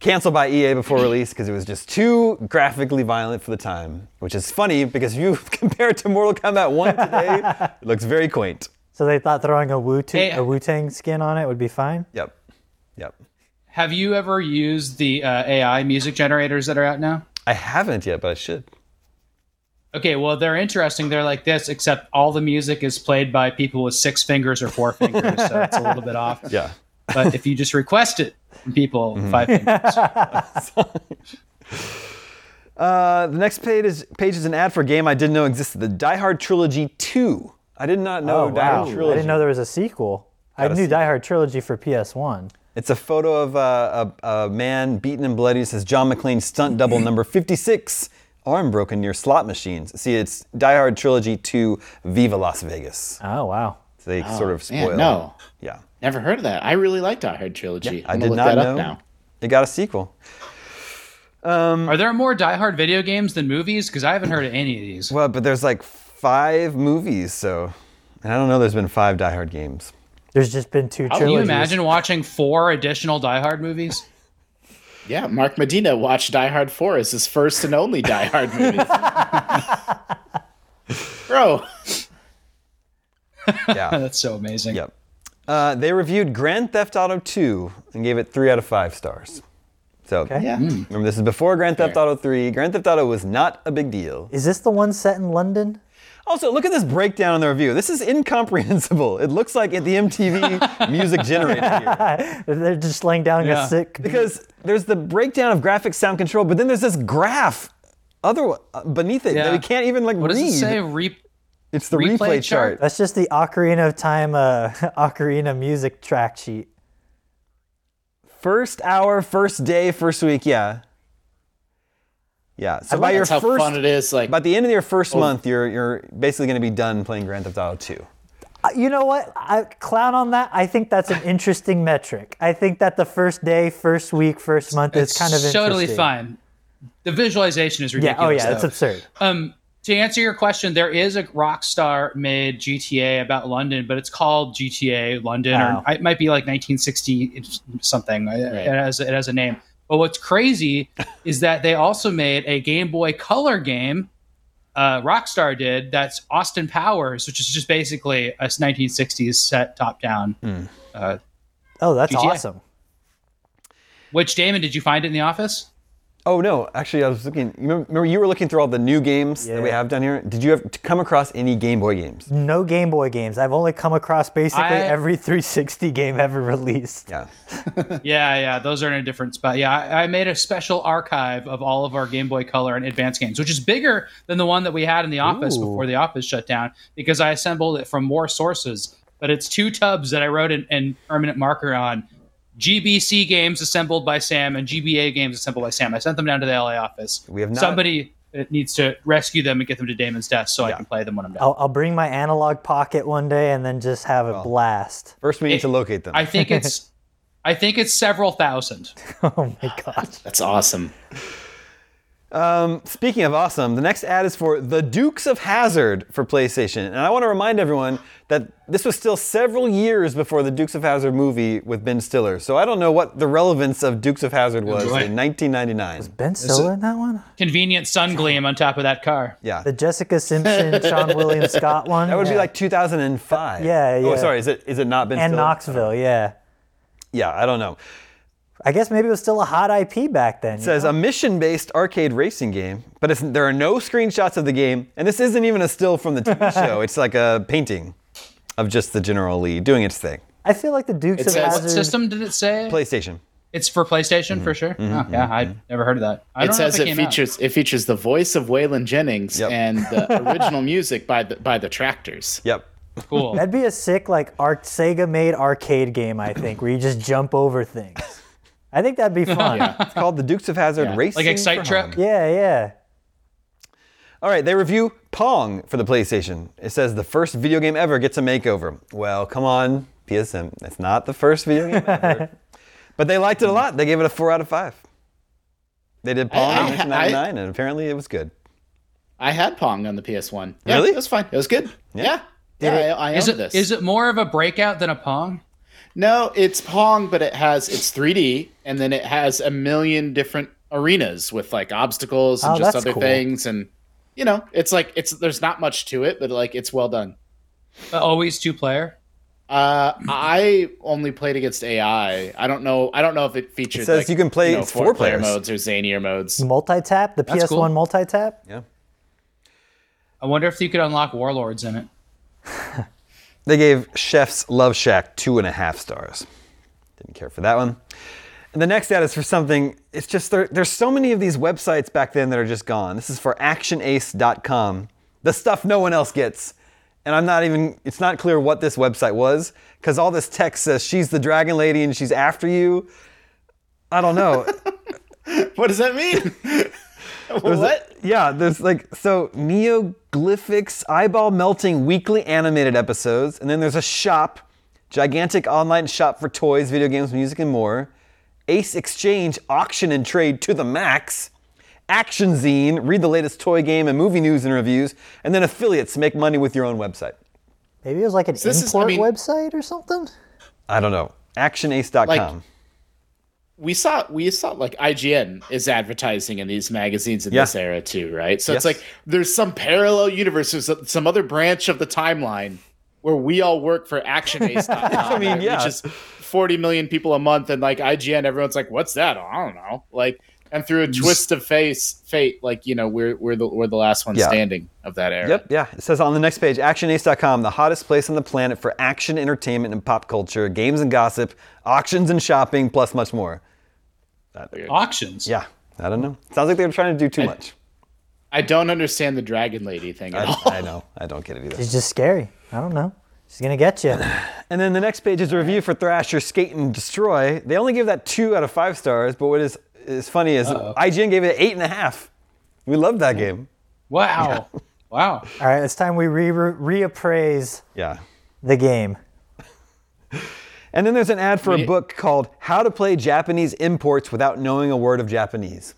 canceled by EA before release because it was just too graphically violent for the time. Which is funny because if you *laughs* compare it to Mortal Kombat 1 today, it looks very quaint. So they thought throwing a Wu Hey, a Wu Tang skin on it would be fine. Yep. Yep. Have you ever used the uh, AI music generators that are out now? I haven't yet, but I should. Okay, well, they're interesting. They're like this, except all the music is played by people with six fingers or four fingers, so it's a little bit off. *laughs* Yeah. But if you just request it from people with five fingers, *laughs* Uh, the next page is, page is an ad for a game I didn't know existed, the Die Hard Trilogy 2. I did not know Oh Die wow! Hard I didn't know there was a sequel. I Got a knew sequel. Die Hard trilogy for PS1. It's a photo of uh, a, a man beaten and bloody. It says John McClane stunt double number 56, arm broken near slot machines. See, it's Die Hard Trilogy 2 Viva Las Vegas. Oh wow! So they sort of man, spoil. no. Yeah. Never heard of that. I really liked Die Hard trilogy. I I'm did gonna look not that know. up now. It got a sequel. Um, are there more Die Hard video games than movies? Because I haven't heard of any of these. Well, but there's like five movies, so. And I don't know there's been five Die Hard games. There's just been two oh, Can trilogies. you imagine watching four additional Die Hard movies? Yeah, Mark Medina watched Die Hard 4 as his first and only Die Hard movie. *laughs* Bro, Yeah. *laughs* That's so amazing. Yep. Uh, they reviewed Grand Theft Auto 2 and gave it three out of five stars. So Okay. yeah. remember, this is before Grand Theft Auto 3. Grand Theft Auto was not a big deal. Is this the one set in London? Also, look at this breakdown in the review. This is incomprehensible. It looks like at the MTV *laughs* music generator here. *laughs* They're just laying down Yeah. a sick. Because there's the breakdown of graphics, sound control, but then there's this graph other uh, beneath it that we can't even like What does read. it say? Re- It's the Replay replay, chart? chart. That's just the Ocarina of Time, uh, *laughs* Ocarina music track sheet. First hour, first day, first week, yeah. Yeah. So by your That's how first fun it is. Like by the end of your first month, you're you're basically going to be done playing Grand Theft Auto 2. Uh, You know what? I clown on that. I think that's an interesting metric. I think that the first day, first week, first month is kind of interesting. It's totally fine. The visualization is ridiculous. Yeah. ridiculous. Oh yeah, it's absurd. Um, to answer your question, there is a Rockstar made GTA about London, but it's called GTA London, Oh. or it might be like 1960 something. It, it has it has a name. But what's crazy *laughs* is that they also made a Game Boy Color game. Uh, Rockstar did that's Austin Powers, which is just basically a 1960s set top down. Uh, Oh, that's GTA. awesome. which Daemon, did you find it in the office? Oh no, actually, I was looking. You remember, remember you were looking through all the new games that we have down here. Did you ever come across any Game Boy games? No Game Boy games. I've only come across basically I- every *laughs* 360 game ever released. Yeah. *laughs* Yeah, yeah, those are in a different spot. Yeah, I, I made a special archive of all of our Game Boy Color and Advance games, which is bigger than the one that we had in the office Ooh. before the office shut down because I assembled it from more sources. But it's two tubs that I wrote in, in permanent marker on GBC games assembled by Sam and GBA games assembled by Sam. I sent them down to the LA office. We have not- somebody that needs to rescue them and get them to Daemon's desk so I can play them when I'm done. I'll, I'll bring my analog pocket one day and then just have a oh. blast. First, we need It- to locate them. I think it's, I think it's several thousand. *laughs* Oh my god, that's awesome. Um, speaking of awesome, the next ad is for The Dukes of Hazzard for PlayStation. And I want to remind everyone that this was still several years before the Dukes of Hazzard movie with Ben Stiller. So I don't know what the relevance of Dukes of Hazzard was boy. in 1999. Ben Stiller in that one? Convenient sun gleam on top of that car. Yeah. The Jessica Simpson, Seann William *laughs* Scott one? That would be like 2005. Yeah, Oh, yeah. sorry. Is it is it not Ben And Stiller? Knoxville, yeah. Yeah, I don't know. I guess maybe it was still a hot IP back then. It says a mission-based arcade racing game, but it's, there are no screenshots of the game, and this isn't even a still from the TV *laughs* show. It's like a painting of just the General Lee doing its thing. I feel like the Dukes It of says- Hazzard. What system did it say? PlayStation. It's for PlayStation for mm-hmm. sure. Mm-hmm. oh, yeah, mm-hmm. I've never heard of that. I It don't know if says it came out. features it features the voice of Waylon Jennings Yep. and the *laughs* original music by the by the Tractors. Yep. Cool. That'd be a sick like arc Sega made arcade game, I think, where you just jump over things. I think that'd be *laughs* fun. yeah. It's called the Dukes of Hazzard Yeah. Racing. Like Excite for Truck? Home. yeah, All right, they review Pong for the PlayStation. It says the first video game ever gets a makeover. Well, come on, PSM. It's not the first video game ever. *laughs* but they liked it a lot. They gave it a four out of five. They did Pong I- in I- 1999, and apparently it was good. I had Pong on the PS1. Yeah, Really? It was fine. It was good. Yeah. Yeah, it- I, I Is it this. is it more of a breakout than a Pong? No, it's Pong, but it has it's 3D, and then it has a million different arenas with like obstacles and Oh, just other cool. things, and you know, it's like it's there's not much to it, but like it's well done. Uh, always two player. Uh, I only played against AI. I don't know. I don't know if it features. It says like, you can play know, four player modes or zanier modes. Multi tap, the That's PS1 cool. multi tap. Yeah. I wonder if you could unlock Warlords in it. *laughs* They gave Chef's Love Shack two and a half stars. Didn't care for that one. And the next ad is for something, it's just there, there's so many of these websites back then that are just gone. This is for actionace.com. The stuff no one else gets. And I'm not even, it's not clear what this website was because all this text says she's the dragon lady and she's after you. I don't know. *laughs* What does that mean? *laughs* *laughs* what? Yeah, there's like so Neoglyphics eyeball melting weekly animated episodes, and then there's a shop, gigantic online shop for toys, video games, music, and more. Ace Exchange auction and trade to the max. Action Zine, read the latest toy game and movie news and reviews, and then affiliates make money with your own website. Maybe it was like an this is- I import mean- website or something. I don't know. Actionace.com. Like- we saw we saw like IGN is advertising in these magazines in Yeah. this era too, right? So Yes. it's like there's some parallel universe, there's some- other branch of the timeline where we all work for action ActionAce.com. *laughs* I mean, yeah. Which is 40 million people a month, and like IGN, everyone's like, "What's that?" I don't know. Like, and through a mm. twist of face, fate, like you know, we're we're the we're the last one Yeah. standing of that era. Yep, yeah. It says on the next page, ActionAce.com, the hottest place on the planet for action, entertainment, and pop culture, games and gossip, auctions and shopping, plus much more. Auctions. Yeah, I don't know. Sounds like they were trying to do too much. I don't understand the Dragon Lady thing at I, all. I know. I don't get it either. She's just scary. I don't know. She's gonna get you. *sighs* And then the next page is a review for Thrasher Skate and Destroy. They only give that two out of five stars, but what is is funny is IGN gave it eight and a half. We loved that game. Wow. *laughs* Wow. All right, it's time we re- re- reappraise Yeah. the game. And then there's an ad for a book called How to Play Japanese Imports Without Knowing a Word of Japanese,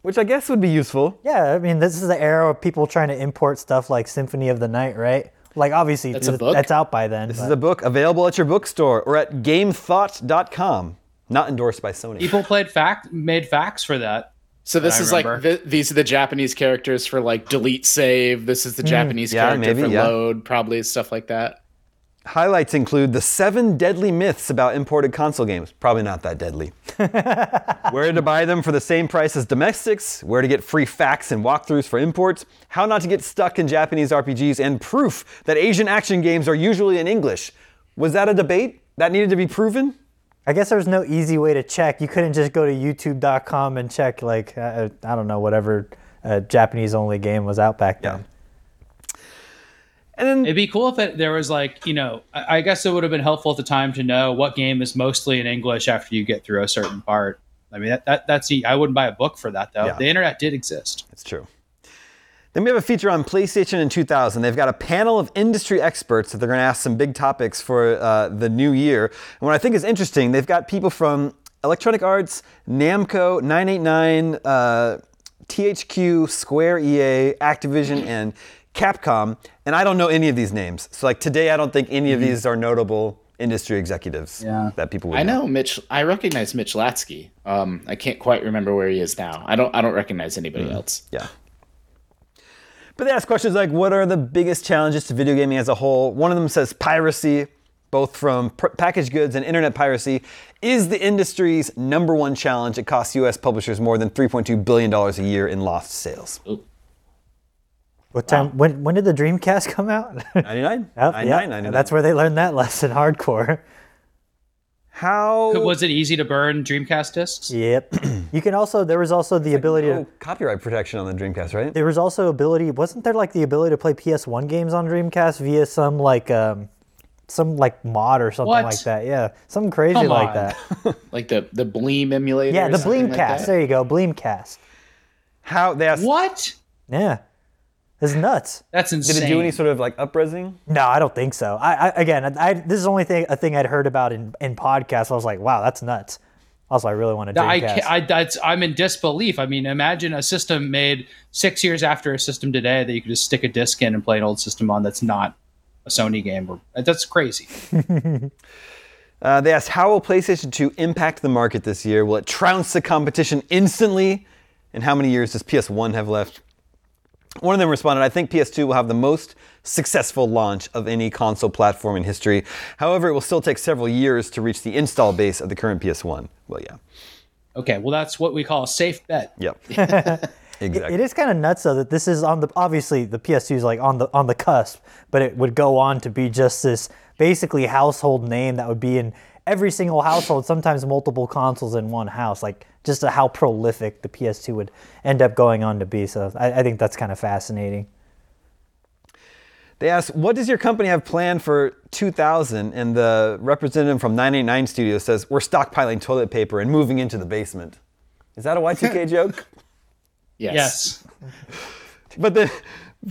which I guess would be useful. Yeah, I mean, this is the era of people trying to import stuff like Symphony of the Night, right? Like, obviously, That's a book? that's out by then. This but- is a book available at your bookstore or at GameThought.com. Not endorsed by Sony. People played fact made facts for that. So this I is like th- these are the Japanese characters for like delete save. This is the hmm. Japanese Yeah, character maybe, for yeah. load, probably stuff like that. Highlights include the seven deadly myths about imported console games. Probably not that deadly. *laughs* where to buy them for the same price as domestics, where to get free FAQs and walkthroughs for imports, how not to get stuck in Japanese RPGs, and proof that Asian action games are usually in English. Was that a debate? That needed to be proven? I guess there's no easy way to check. You couldn't just go to youtube.com and check, like, uh, I don't know, whatever uh, Japanese only game was out back then. And then It'd be cool if it, there was like, you know, I, I guess it would have been helpful at the time to know what game is mostly in English after you get through a certain part. I mean, that, that that's I wouldn't buy a book for that though. Yeah. The internet did exist. It's true. Then we have a feature on PlayStation in 2000. They've got a panel of industry experts that they're going to ask some big topics for uh, the new year. And what I think is interesting, they've got people from Electronic Arts, Namco, 989, uh, THQ, Square EA, Activision, and Capcom. And I don't know any of these names. So, like today, I don't think any of these are notable industry executives Yeah. that people would I know Mitch. I recognize Mitch Lasky. Um, I can't quite remember where he is now. I don't. I don't recognize anybody else. Yeah. But they ask questions like, what are the biggest challenges to video gaming as a whole? One of them says piracy, both from pr- packaged goods and internet piracy, is the industry's number one challenge. It costs U.S. publishers more than $3.2 billion a year in lost sales. What time? When, when did the Dreamcast come out? 99? Oh, 99, *laughs* yeah, 99. That's where they learned that lesson hardcore. How? Was it easy to burn Dreamcast discs? Yep. *clears throat* you can also, there was also the ability no to. copyright protection on the Dreamcast, right? There was also ability. Wasn't there like the ability to play PS1 games on Dreamcast via some like um, some like mod or something What? like that? Yeah, something crazy Come like on. that. *laughs* Like the the Bleem emulator. Yeah, or the something Bleemcast. like there you go, Bleemcast. How? They asked, What? Yeah, it's nuts. That's insane. did it do any sort of like uprising? No, I don't think so. I, I again, I, this is the only thing a thing I'd heard about in in podcasts. I was like, wow, that's nuts. Also, I really want to I, Dreamcast. can't, I that's I'm in disbelief. I mean, imagine a system made six years after a system today that you could just stick a disc in and play an old system on that's not a Sony game. Or, that's crazy. *laughs* Uh, they asked, how will PlayStation 2 impact the market this year? Will it trounce the competition instantly? And how many years does PS1 have left? One of them responded, I think PS2 will have the most successful launch of any console platform in history. However, it will still take several years to reach the install base of the current PS1. Well, yeah. Okay, well that's what we call a safe bet. Yep. *laughs* *laughs* exactly. It is kind of nuts though that this is on the obviously the PS2 is like on the on the cusp, but it would go on to be just this basically household name that would be in every single household, sometimes multiple consoles in one house. Like just how prolific the PS2 would end up going on to be. So I, I think that's kind of fascinating. They asked, what does your company have planned for 2000? And the representative from 989 Studios says, we're stockpiling toilet paper and moving into the basement. Is that a Y2K *laughs* joke? Yes. Yes. *laughs* But then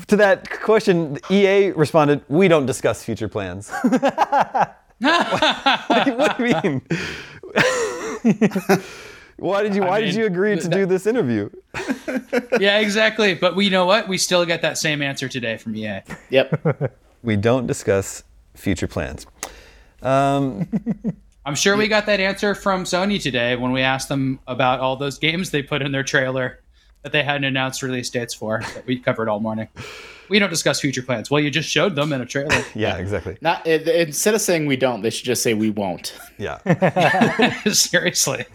to that question, EA responded, "We don't discuss future plans." what, *laughs* do what do you mean? Why did you Why did mean, you agree to that- do this interview? *laughs* yeah, exactly. But we you know what? We still get that same answer today from EA. Yep. *laughs* We don't discuss future plans. Um, *laughs* I'm sure we got that answer from Sony today when we asked them about all those games they put in their trailer that they hadn't announced release dates for that we covered all morning. We don't discuss future plans. Well, you just showed them in a trailer. yeah, exactly. Not it, instead of saying we don't, they should just say we won't. Yeah. Seriously.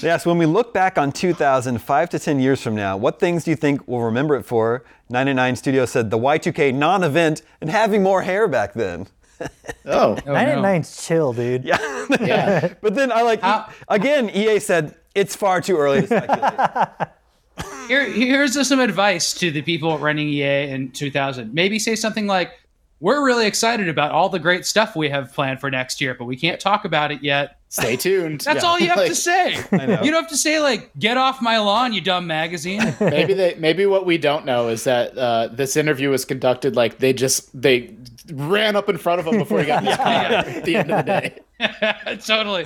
Yes, when we look back on 2000, five to 10 years from now, what things do you think we'll remember it for? 99 Studio said the Y2K non event and having more hair back then. *laughs* Oh. oh. no. and nine's chill, dude. Yeah. yeah. *laughs* but then I like, How- again, EA said it's far too early to speculate. *laughs* Here, here's some advice to the people running EA in 2000. Maybe say something like, we're really excited about all the great stuff we have planned for next year, but we can't talk about it yet. Stay *laughs* tuned. That's Yeah. all you have *laughs* Like, to say. know. You don't have to say like "Get off my lawn, you dumb magazine." *laughs* maybe they maybe what we don't know is that uh, this interview was conducted like they just they ran up in front of him before he got in his car at the end of the day. totally.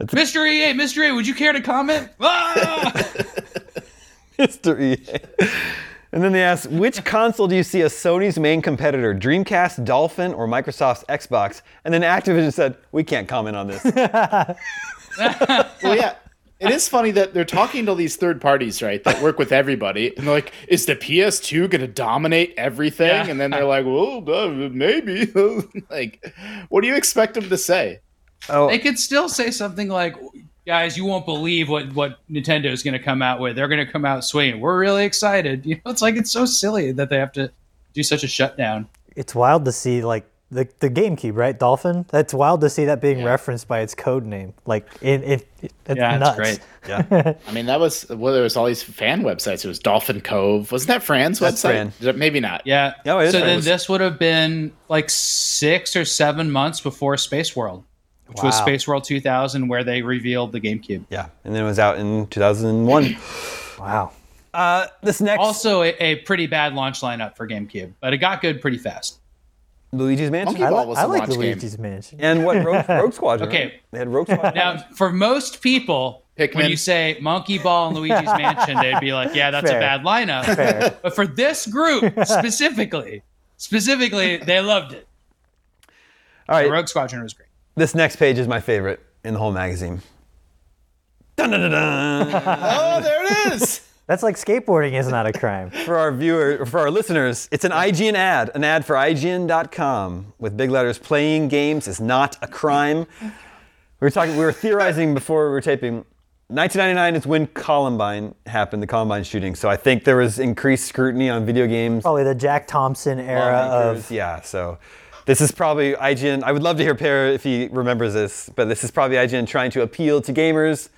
Mr. EA, Mr. EA, would you care to comment? Ah! Mr. EA. And then they asked, which console do you see as Sony's main competitor, Dreamcast, Dolphin, or Microsoft's Xbox? And then Activision said, we can't comment on this. *laughs* Well, yeah. It is funny that they're talking to these third parties, right, that work with everybody, and they're like, "Is the PS2 going to dominate everything?" Yeah. And then they're like, "Well, uh, maybe." *laughs* like, what do you expect them to say? oh, they could still say something like, "Guys, you won't believe what what Nintendo is going to come out with. They're going to come out swinging. We're really excited." *laughs* You know, it's like it's so silly that they have to do such a shutdown. It's wild to see like the the GameCube, right? Dolphin. That's wild to see that being referenced by its code name. Like it, it, it it's Yeah, it's nuts. great. *laughs* yeah. I mean, that was well, there was all these fan websites. It was Dolphin Cove. Wasn't that Fran's That's website? Fran. Maybe not. Yeah. Oh, it is so right. then this would have been like six or seven months before Space World, which was Space World 2000, where they revealed the GameCube. Yeah. And then it was out in 2001. *gasps* Wow. Uh, this next Also, a, a pretty bad launch lineup for GameCube, but it got good pretty fast. Luigi's Mansion. Monkey I, Ball li- was I like launch game. Luigi's Mansion. And what Rogue, *laughs* Rogue Squadron? Okay. right? They had Rogue Squadron. Now, for most people, when you say Monkey Ball and Luigi's *laughs* Mansion, they'd be like, "Yeah, that's Fair. a bad lineup." Fair. *laughs* But for this group specifically, specifically, they loved it. All right. Rogue Squadron was great. This next page is my favorite in the whole magazine. Dun, dun, dun, dun. Oh, there it is. *laughs* That's like skateboarding is not a crime. *laughs* for our viewer, for our listeners, it's an IGN ad, an ad for IGN.com with big letters. Playing games is not a crime. We were talking, we were theorizing before we were taping. 1999 is when Columbine happened, the Columbine shooting. So I think there was increased scrutiny on video games. Probably the Jack Thompson era lawmakers. of yeah. So this is probably IGN. I would love to hear Peer if he remembers this, but this is probably IGN trying to appeal to gamers.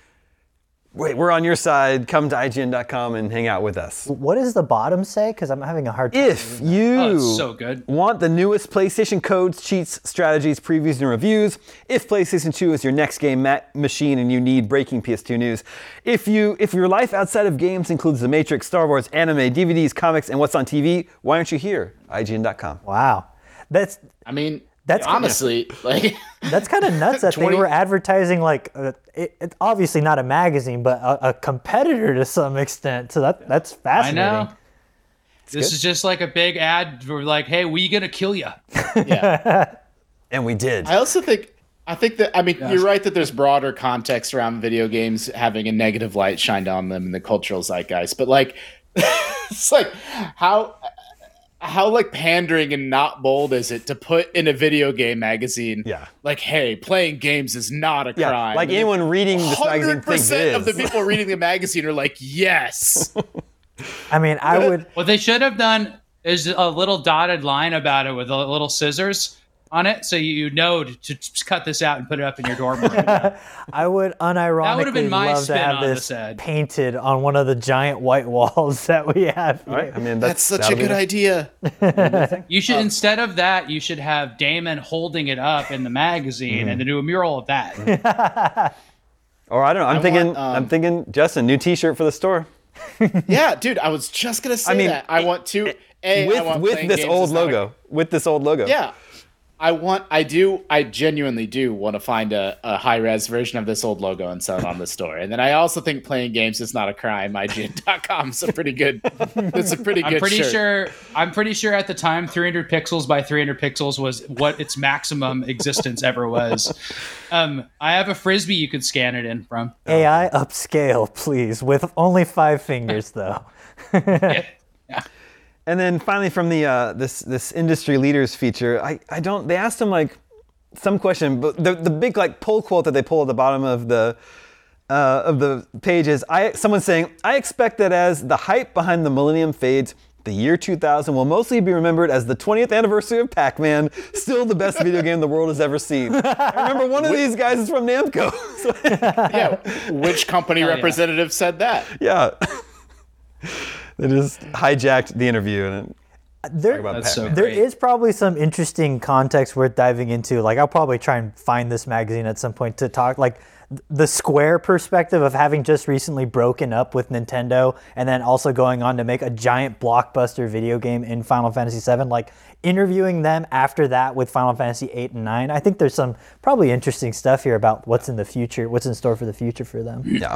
Wait, we're on your side. Come to IGN.com and hang out with us. what does the bottom say? Because I'm having a hard time. If you Oh, so good. want the newest PlayStation codes, cheats, strategies, previews, and reviews, if PlayStation 2 is your next game ma- machine and you need breaking PS2 news, if you if your life outside of games includes The Matrix, Star Wars, anime, DVDs, comics, and what's on TV, why aren't you here? IGN.com. Wow, that's I mean, That's- honestly *laughs* like that's kind of nuts that 20 they were advertising like uh, it, it's obviously not a magazine, but a, a competitor to some extent. So that that's fascinating. I fascinating. know. This is just like a big ad for like, "Hey, we gonna kill you." *laughs* yeah. And we did. I also think I think that I mean you're right that there's broader context around video games having a negative light shined on them in the cultural zeitgeist, but like *laughs* it's like how how like pandering and not bold is it to put in a video game magazine? Yeah. Like, hey, playing games is not a yeah, crime. like And anyone reading this magazine Hundred thinks it percent of the people reading the magazine are like, yes. *laughs* I mean, I would. What they should have done is a little dotted line about it with a little scissors on it, so you know to, to cut this out and put it up in your dorm room. *laughs* I would unironically would've been my love to spin have on this this ad. painted on one of the giant white *laughs* walls that we have. All right. I mean, That's that's, such a that'll be good the- idea. *laughs* You should instead of that, you should have Daemon holding it up in the magazine and then do a mural of that. Or I don't know. I'm thinking. want, um, I'm thinking. Justin, new T-shirt for the store yeah, dude, I was just gonna say I mean, that. I want to a I with want with playing this games old is not a- logo. With this old logo. Yeah. I want, I do, I genuinely do want to find a, a high res version of this old logo and sell it on the store. And then I also think playing games is not a crime. IGN.com is a pretty good, it's a pretty good I'm pretty shirt. sure. I'm pretty sure at the time, 300 pixels by 300 pixels was what its maximum existence ever was. Um, I have a frisbee you could scan it in from. AI upscale, please, with only five fingers though. Yeah. And then finally, from the uh, this this industry leaders feature, I, I don't. They asked him like some question, but the the big like pull quote that they pull at the bottom of the uh, of the page is I someone saying I expect that as the hype behind the Millennium fades. The year 2000 will mostly be remembered as the 20th anniversary of Pac-Man, still the best video game the world has ever seen. I remember one of these guys is from Namco. So, *laughs* Yeah. Which company yeah. representative said that? yeah. They just hijacked the interview and uh, There, about That's so Pac-Man. There great. is probably some interesting context worth diving into. Like, I'll probably try and find this magazine at some point to talk. Like, th- the Square perspective of having just recently broken up with Nintendo and then also going on to make a giant blockbuster video game in Final Fantasy VII. Like, interviewing them after that with Final Fantasy VIII and IX. I think there's some probably interesting stuff here about what's in the future, what's in store for the future for them. Yeah.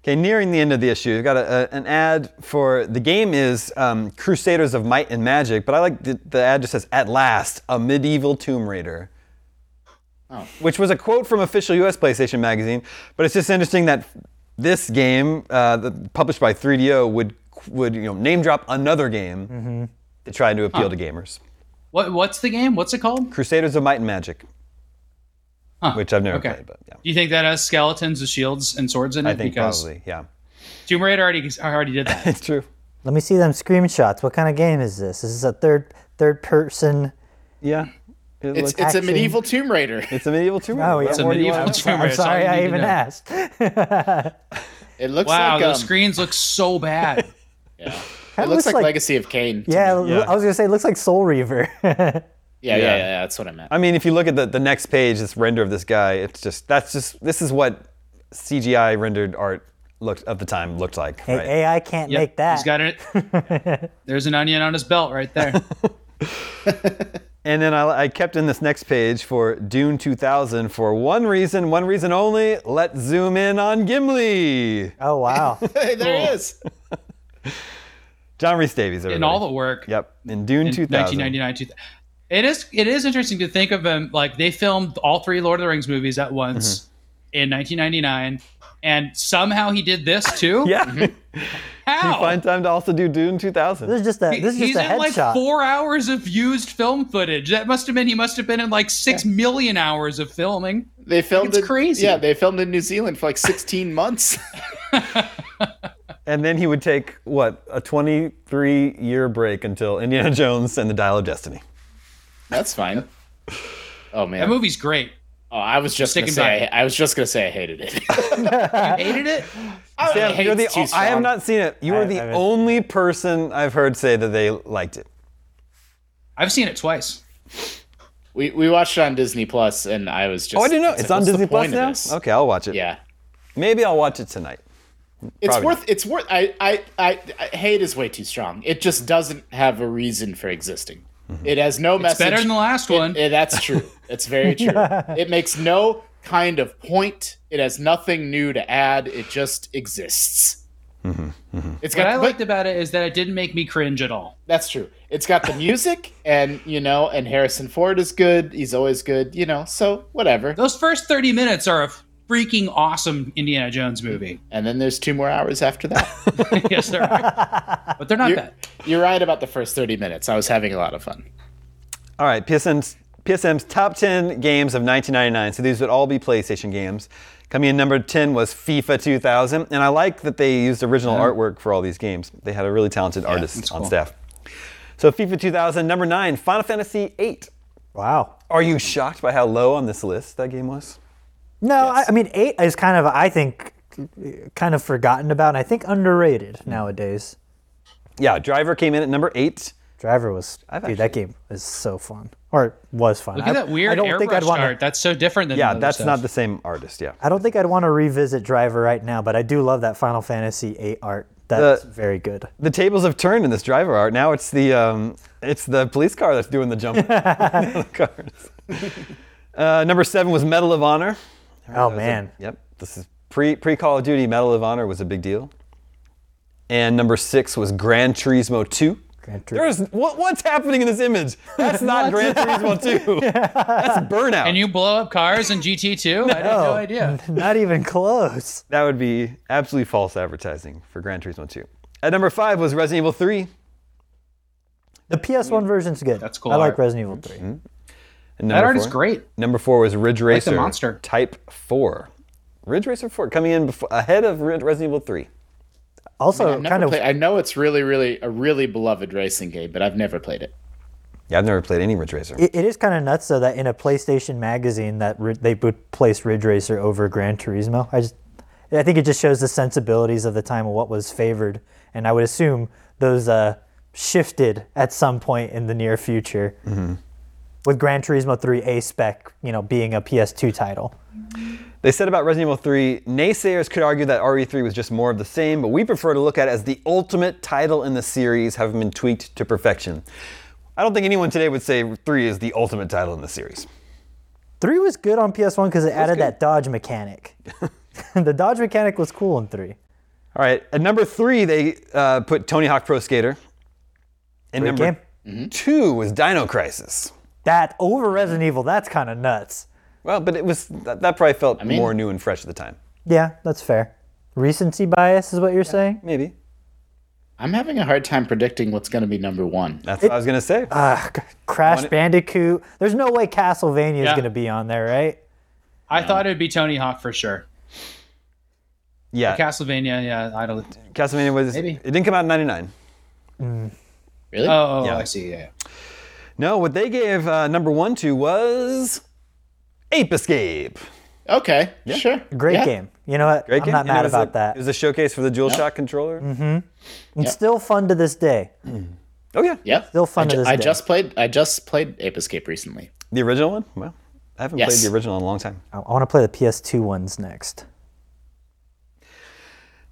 Okay, nearing the end of the issue, we've got a, a- an ad for the game is um, Crusaders of Might and Magic, but I like the, the ad just says "At last, a medieval Tomb Raider," which was a quote from official U.S. PlayStation magazine. But it's just interesting that this game, uh, the, published by 3DO, would would you know name drop another game to try to appeal to gamers. What what's the game? What's it called? Crusaders of Might and Magic, Huh, which I've never okay. played, but yeah, Do you think that has skeletons with shields and swords in it? I think because probably yeah, Tomb Raider already I already did that. *laughs* it's true. Let me see them screenshots. What kind of game is this? This is a third third person. Yeah, it It's looks- it's a medieval Tomb Raider. it's a medieval Tomb Raider. Oh, yeah. It's a more do you medieval want? Tomb I'm Raider. That's all sorry I even asked. *laughs* *laughs* It looks Wow, like those um, screens look so bad. *laughs* yeah. It looks looks like, like- Legacy of Kain. Yeah. Yeah. I was gonna say it looks like Soul Reaver. yeah, yeah, Yeah. yeah, That's what I meant. I mean, if you look at the, the next page, this render of this guy, it's just that's just this is what CGI rendered art looked of the time looked like. Hey, right? AI can't Yep, make that. He's got it. There's an onion on his belt right there. And then I, I kept in this next page for Dune 2000 for one reason, one reason only. Let's zoom in on Gimli. oh wow. *laughs* Hey, there he is. *laughs* John Rhys Davies. in all the work. Yep, in Dune in 2000. 1999. 2000. It is it is interesting to think of them like they filmed all three Lord of the Rings movies at once mm-hmm. in 1999, and somehow he did this too. Yeah, mm-hmm. How? find time to also do Dune 2000. This is just a this is He's just a in like headshot. four hours of used film footage. That must have been he must have been in like six million hours of filming. They filmed it's in- crazy. Yeah, they filmed in New Zealand for like 16 *laughs* months. And then he would take what a 23 year break until Indiana Jones and the Dial of Destiny. That's fine. Oh man. That movie's great. Oh, I was just gonna say. I, I was just gonna say I hated it. *laughs* You hated it? I Sam, hate you're the, it's too I have not seen it. You are I- the I only person I've heard say that they liked it. I've seen it twice. We we watched it on Disney Plus, and I was just. Oh, I didn't know. like, It's on Disney Plus Plus now? Okay, I'll watch it. Yeah. Maybe I'll watch it tonight. It's Probably worth. It's worth. I, I. I. I. Hate is way too strong. It just doesn't have a reason for existing. Mm-hmm. It has no message. better than the last one. it- that's true. It's very *laughs* true. it makes no kind of point. It has nothing new to add. It just exists. Mm-hmm. Mm-hmm. It's What got. I but liked about it is that it didn't make me cringe at all. that's true. It's got the music, *laughs* and you know, and Harrison Ford is good. He's always good. You know, so whatever. Those first 30 minutes are a freaking awesome Indiana Jones movie. And then there's two more hours after that. *laughs* yes, there are. But they're not you're, bad. you're right about the first 30 minutes. I was having a lot of fun. All right, PSN's, PSM's top 10 games of 1999. So these would all be PlayStation games. Coming in number 10 was FIFA 2000. And I like that they used original artwork for all these games. They had a really talented artist that's on cool. staff. So FIFA 2000, number 9, Final Fantasy 8. wow. Are you shocked by how low on this list that game was? No, I, I mean eight is kind of I think kind of forgotten about and I think underrated nowadays. Yeah, Driver came in at number 8. Driver was I've dude, that game is so fun. Or was fun. Look at that weird I don't think I'd airbrush want art. That's so different than Yeah, the other that's stuff. not the same artist, yeah. I don't think I'd want to revisit Driver right now, but I do love that Final Fantasy VIII art. That's The- very good. The tables have turned in this driver art. Now it's the um, it's the police car that's doing the jump. the cars. Uh, number seven was Medal of Honor. Oh man. Yep, this is pre pre Call of Duty. Medal of Honor was a big deal. And number six was Gran Turismo 2. Gran Tur- There's what, what's happening in this image? That's *laughs* not Gran Turismo 2. *laughs* That's Burnout. And you blow up cars in GT2? I had no idea. *laughs* Not even close. that would be absolutely false advertising for Gran Turismo 2. At number five was Resident Evil 3. The PS1 version's good. That's cool I like. Resident Evil 3. Mm-hmm. And That number art is four- great. Number four was Ridge the Racer monster. Type 4. Ridge Racer 4 coming in before, ahead of Resident Evil 3. Also, I've never kind of played, I know it's really, really a really beloved racing game, but I've never played it. Yeah, I've never played any Ridge Racer. It, it is kind of nuts though that in a PlayStation magazine that Ri- they would place Ridge Racer over Gran Turismo. I just, I think it just shows the sensibilities of the time of what was favored, and I would assume those uh, shifted at some point in the near future. With Gran Turismo 3 A spec, you know, being a PS2 title. They said about Resident Evil 3, naysayers could argue that RE3 was just more of the same, but we prefer to look at it as the ultimate title in the series, having been tweaked to perfection. I don't think anyone today would say 3 is the ultimate title in the series. 3 was good on PS1 because it added that dodge mechanic. *laughs* the dodge mechanic was cool in 3. All right, at number 3, they uh, put Tony Hawk Pro Skater. And Great number game. 2 was Dino Crisis. That over Resident Evil, that's kind of nuts. Well, but it was that, that probably felt mean- more new and fresh at the time. Yeah, that's fair. Recency bias is what you're saying? Maybe. I'm having a hard time predicting what's going to be number one. That's what I was going to say. Uh, C- Crash Want it- Bandicoot. There's no way Castlevania is Yeah. going to be on there, right? I thought it would be Tony Hawk for sure. yeah. Castlevania, yeah, I don't. Castlevania was Maybe. it didn't come out in 99. Really? Oh, oh, Yeah. I see. Yeah. No, what they gave uh, number 1 to was Ape Escape. okay, sure. Great Yeah. game. You know what? Great I'm game. not And mad about a, that. It was a showcase for the DualShock controller. Mm-hmm. It's still fun to this day. *clears throat* Oh yeah. Yeah. Still fun I, to ju- this I day. just played. I just played Ape Escape recently. The original one? Well, I haven't Yes. played the original in a long time. I, want to play the PS2 ones next.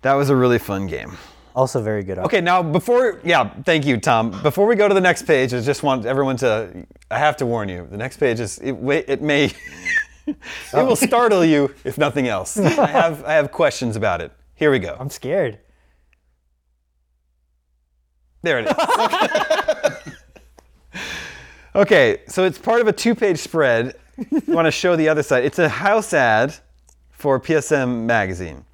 That was a really fun game. Also very good. Okay, now before, yeah, thank you, Tom. Before we go to the next page, I just want everyone to, I have to warn you, the next page is, it, it may, *laughs* it will oh. *laughs* startle you if nothing else. I have, I have questions about it. Here we go. I'm scared. There it is. okay, *laughs* so it's part of a two-page spread. You want to show the other side. It's a house ad for PSM magazine.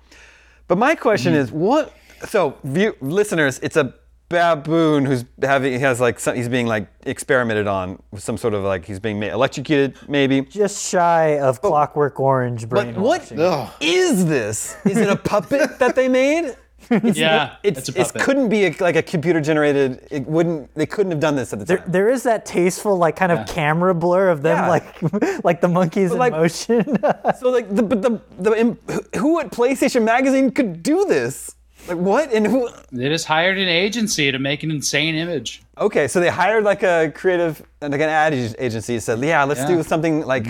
But my question mm-hmm. is, what? So, view, listeners, it's a baboon who's having, he has like, some, he's being like experimented on with some sort of like, he's being made, electrocuted, maybe. Just shy of oh. Clockwork Orange But what brainwashing. Ugh. is this? Is it a puppet *laughs* that they made? Yeah, It's, it's a it couldn't be a, like a computer generated. It wouldn't. They couldn't have done this at the There, time. there is that tasteful, like, kind of camera blur of them, Yeah. like, *laughs* like the monkeys in like- motion. *laughs* So like the but the the im- who at PlayStation Magazine could do this? Like what and who? They just hired an agency to make an insane image. Okay, so they hired like a creative like an ad agency. Said, yeah, let's Yeah. do something like.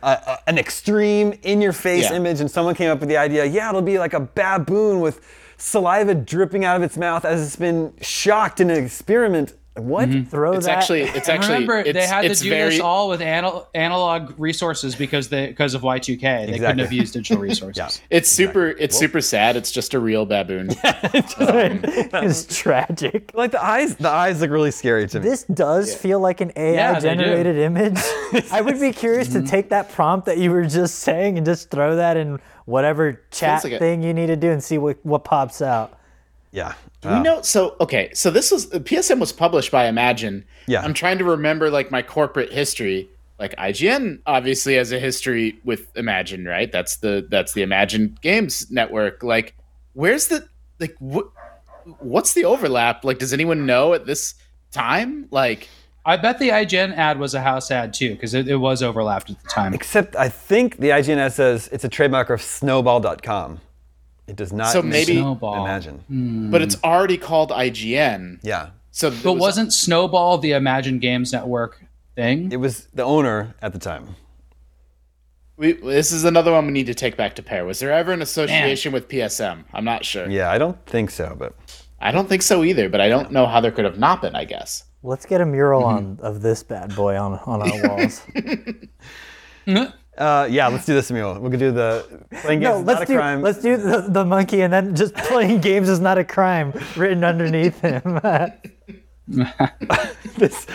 Uh, an extreme in-your-face Yeah. image, and someone came up with the idea. Yeah, it'll be like a baboon with saliva dripping out of its mouth as it's been shocked in an experiment. What? Throw It's that. actually. *laughs* It's And actually. remember, it's, they had to it's do very, this all with anal- analog resources because they because of Y2K. They couldn't have used digital *laughs* resources. Yeah. It's super. It's super sad. It's just a real baboon. *laughs* it's tragic. Like the eyes, the eyes look really scary to me. This does feel like an AI Yeah, generated image. I would be curious Mm-hmm. to take that prompt that you were just saying and just throw that in whatever chat like a- thing you need to do and see what, what pops out. yeah. Do we ah. know? So okay. So this was PSM was published by Imagine. Yeah. I'm trying to remember like my corporate history. Like IGN obviously has a history with Imagine, right? That's the that's the Imagine Games network. Like, where's the like what? What's the overlap? Like, does anyone know at this time? Like, I bet the IGN ad was a house ad too because it, it was overlapped at the time. Except I think the IGN says it's a trademark of snowball.com. It does not So maybe- Snowball. imagine. but it's already called IGN. Yeah. So But was- wasn't Snowball the Imagine Games Network thing? It was the owner at the time. we, this is another one we need to take back to Peer. Was there ever an association with PSM? I'm not sure. Yeah, I don't think so, but I don't think so either, but I don't know how there could have not been, I guess. Let's get a mural Mm-hmm. on of this bad boy on, on our walls. *laughs* *laughs* uh, yeah, let's do this, Emil. We could do the playing games no, is let's not a do crime. let's do the, the monkey and then just *laughs* playing games is not a crime written underneath him. *laughs* this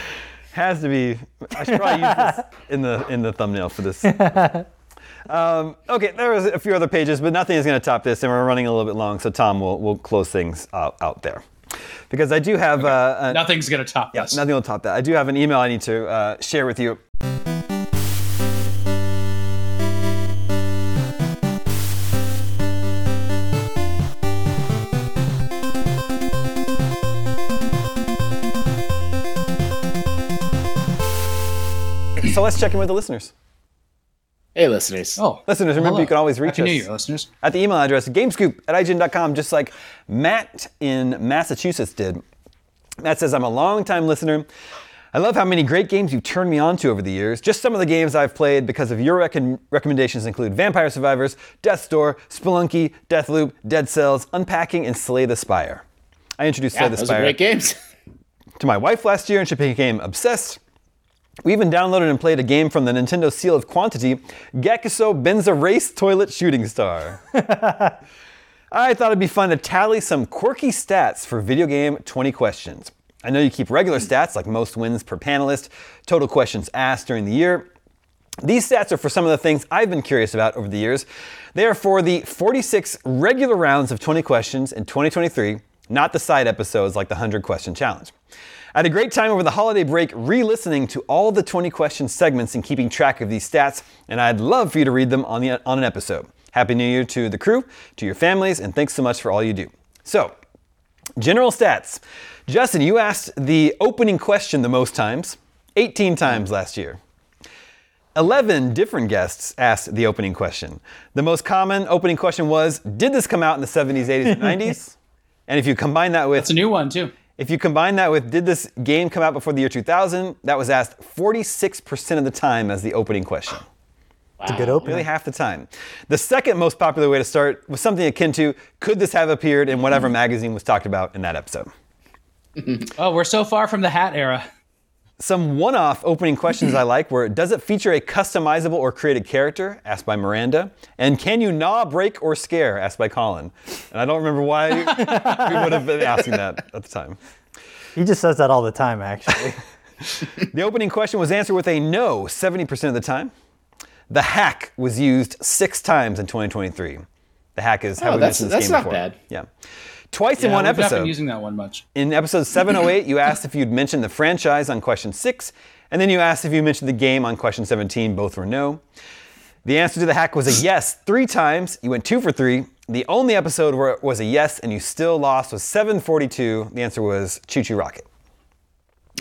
has to be. I should probably use this in the in the thumbnail for this. *laughs* Um, okay, there was a few other pages, but nothing is going to top this, and we're running a little bit long. So Tom will we'll close things out, out there, because I do have uh, a, Nothing's gonna top Yeah, this. nothing will top that. I do have an email I need to uh, share with you. So let's check in with the listeners. Hey, listeners. Oh, Listeners, remember hello. you can always reach Happy us New Year, listeners. at the email address gamescoop at IGN.com, just like Matt in Massachusetts did. Matt says, I'm a long-time listener. I love how many great games you've turned me on to over the years. Just some of the games I've played because of your recom- recommendations include Vampire Survivors, Death's Door, Spelunky, Deathloop, Dead Cells, Unpacking, and Slay the Spire. I introduced Yeah, Slay the those Spire are great games. *laughs* to my wife last year, and she became obsessed. We even downloaded and played a game from the Nintendo Seal of Quantity, Gekisou Benza Race Toilet Shooting Star. *laughs* I thought it'd be fun to tally some quirky stats for video game 20 questions. I know you keep regular stats like most wins per panelist, total questions asked during the year. These stats are for some of the things I've been curious about over the years. They are for the 46 regular rounds of 20 questions in 2023, not the side episodes like the 100 question challenge. I had a great time over the holiday break re listening to all the 20 question segments and keeping track of these stats, and I'd love for you to read them on, the, on an episode. Happy New Year to the crew, to your families, and thanks so much for all you do. So, general stats. Justin, you asked the opening question the most times, 18 times last year. 11 different guests asked the opening question. The most common opening question was Did this come out in the 70s, 80s, and 90s? *laughs* And if you combine that with It's a new one too. If you combine that with did this game come out before the year 2000, that was asked 46% of the time as the opening question. It's a good opening. Nearly half the time. The second most popular way to start was something akin to could this have appeared in whatever mm-hmm. magazine was talked about in that episode? *laughs* Oh, we're so far from the hat era. Some one off opening questions I like were Does it feature a customizable or created character? asked by Miranda. And Can you gnaw, break, or scare? asked by Colin. And I don't remember why we *laughs* would have been asking that at the time. He just says that all the time, actually. *laughs* *laughs* The opening question was answered with a no 70% of the time. The hack was used six times in 2023. The hack is how Oh, we that's- mentioned this that's game not before. bad. Yeah. Twice in Yeah, one we've not been using that one much. In episode 708, you asked if you'd mentioned the franchise on question six, and then you asked if you mentioned the game on question 17. Both were no. The answer to the hack was a yes three times. You went two for three. The only episode where it was a yes and you still lost was 742. The answer was Choo Choo Rocket.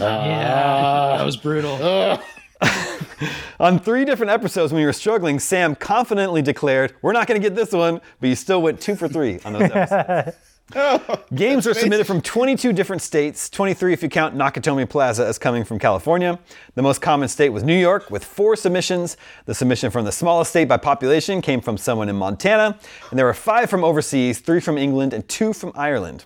Ah. Yeah, that was brutal. *laughs* Ah. On three different episodes when you were struggling, Sam confidently declared, We're not going to get this one, but you still went two for three on those *laughs* episodes. *laughs* Games were submitted from 22 different states, 23 if you count Nakatomi Plaza as coming from California. The most common state was New York with four submissions. The submission from the smallest state by population came from someone in Montana, and there were five from overseas, three from England, and two from Ireland.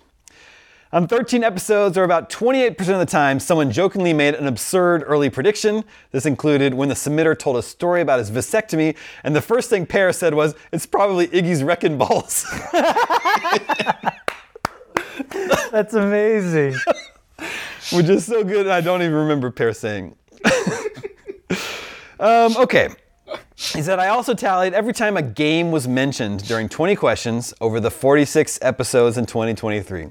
On 13 episodes, or about 28% of the time, someone jokingly made an absurd early prediction. This included when the submitter told a story about his vasectomy, and the first thing Peer said was, It's probably Iggy's wrecking balls. *laughs* That's amazing. *laughs* which is so good I don't even remember Peer saying. *laughs* um, okay. He said, I also tallied every time a game was mentioned during 20 questions over the 46 episodes in 2023.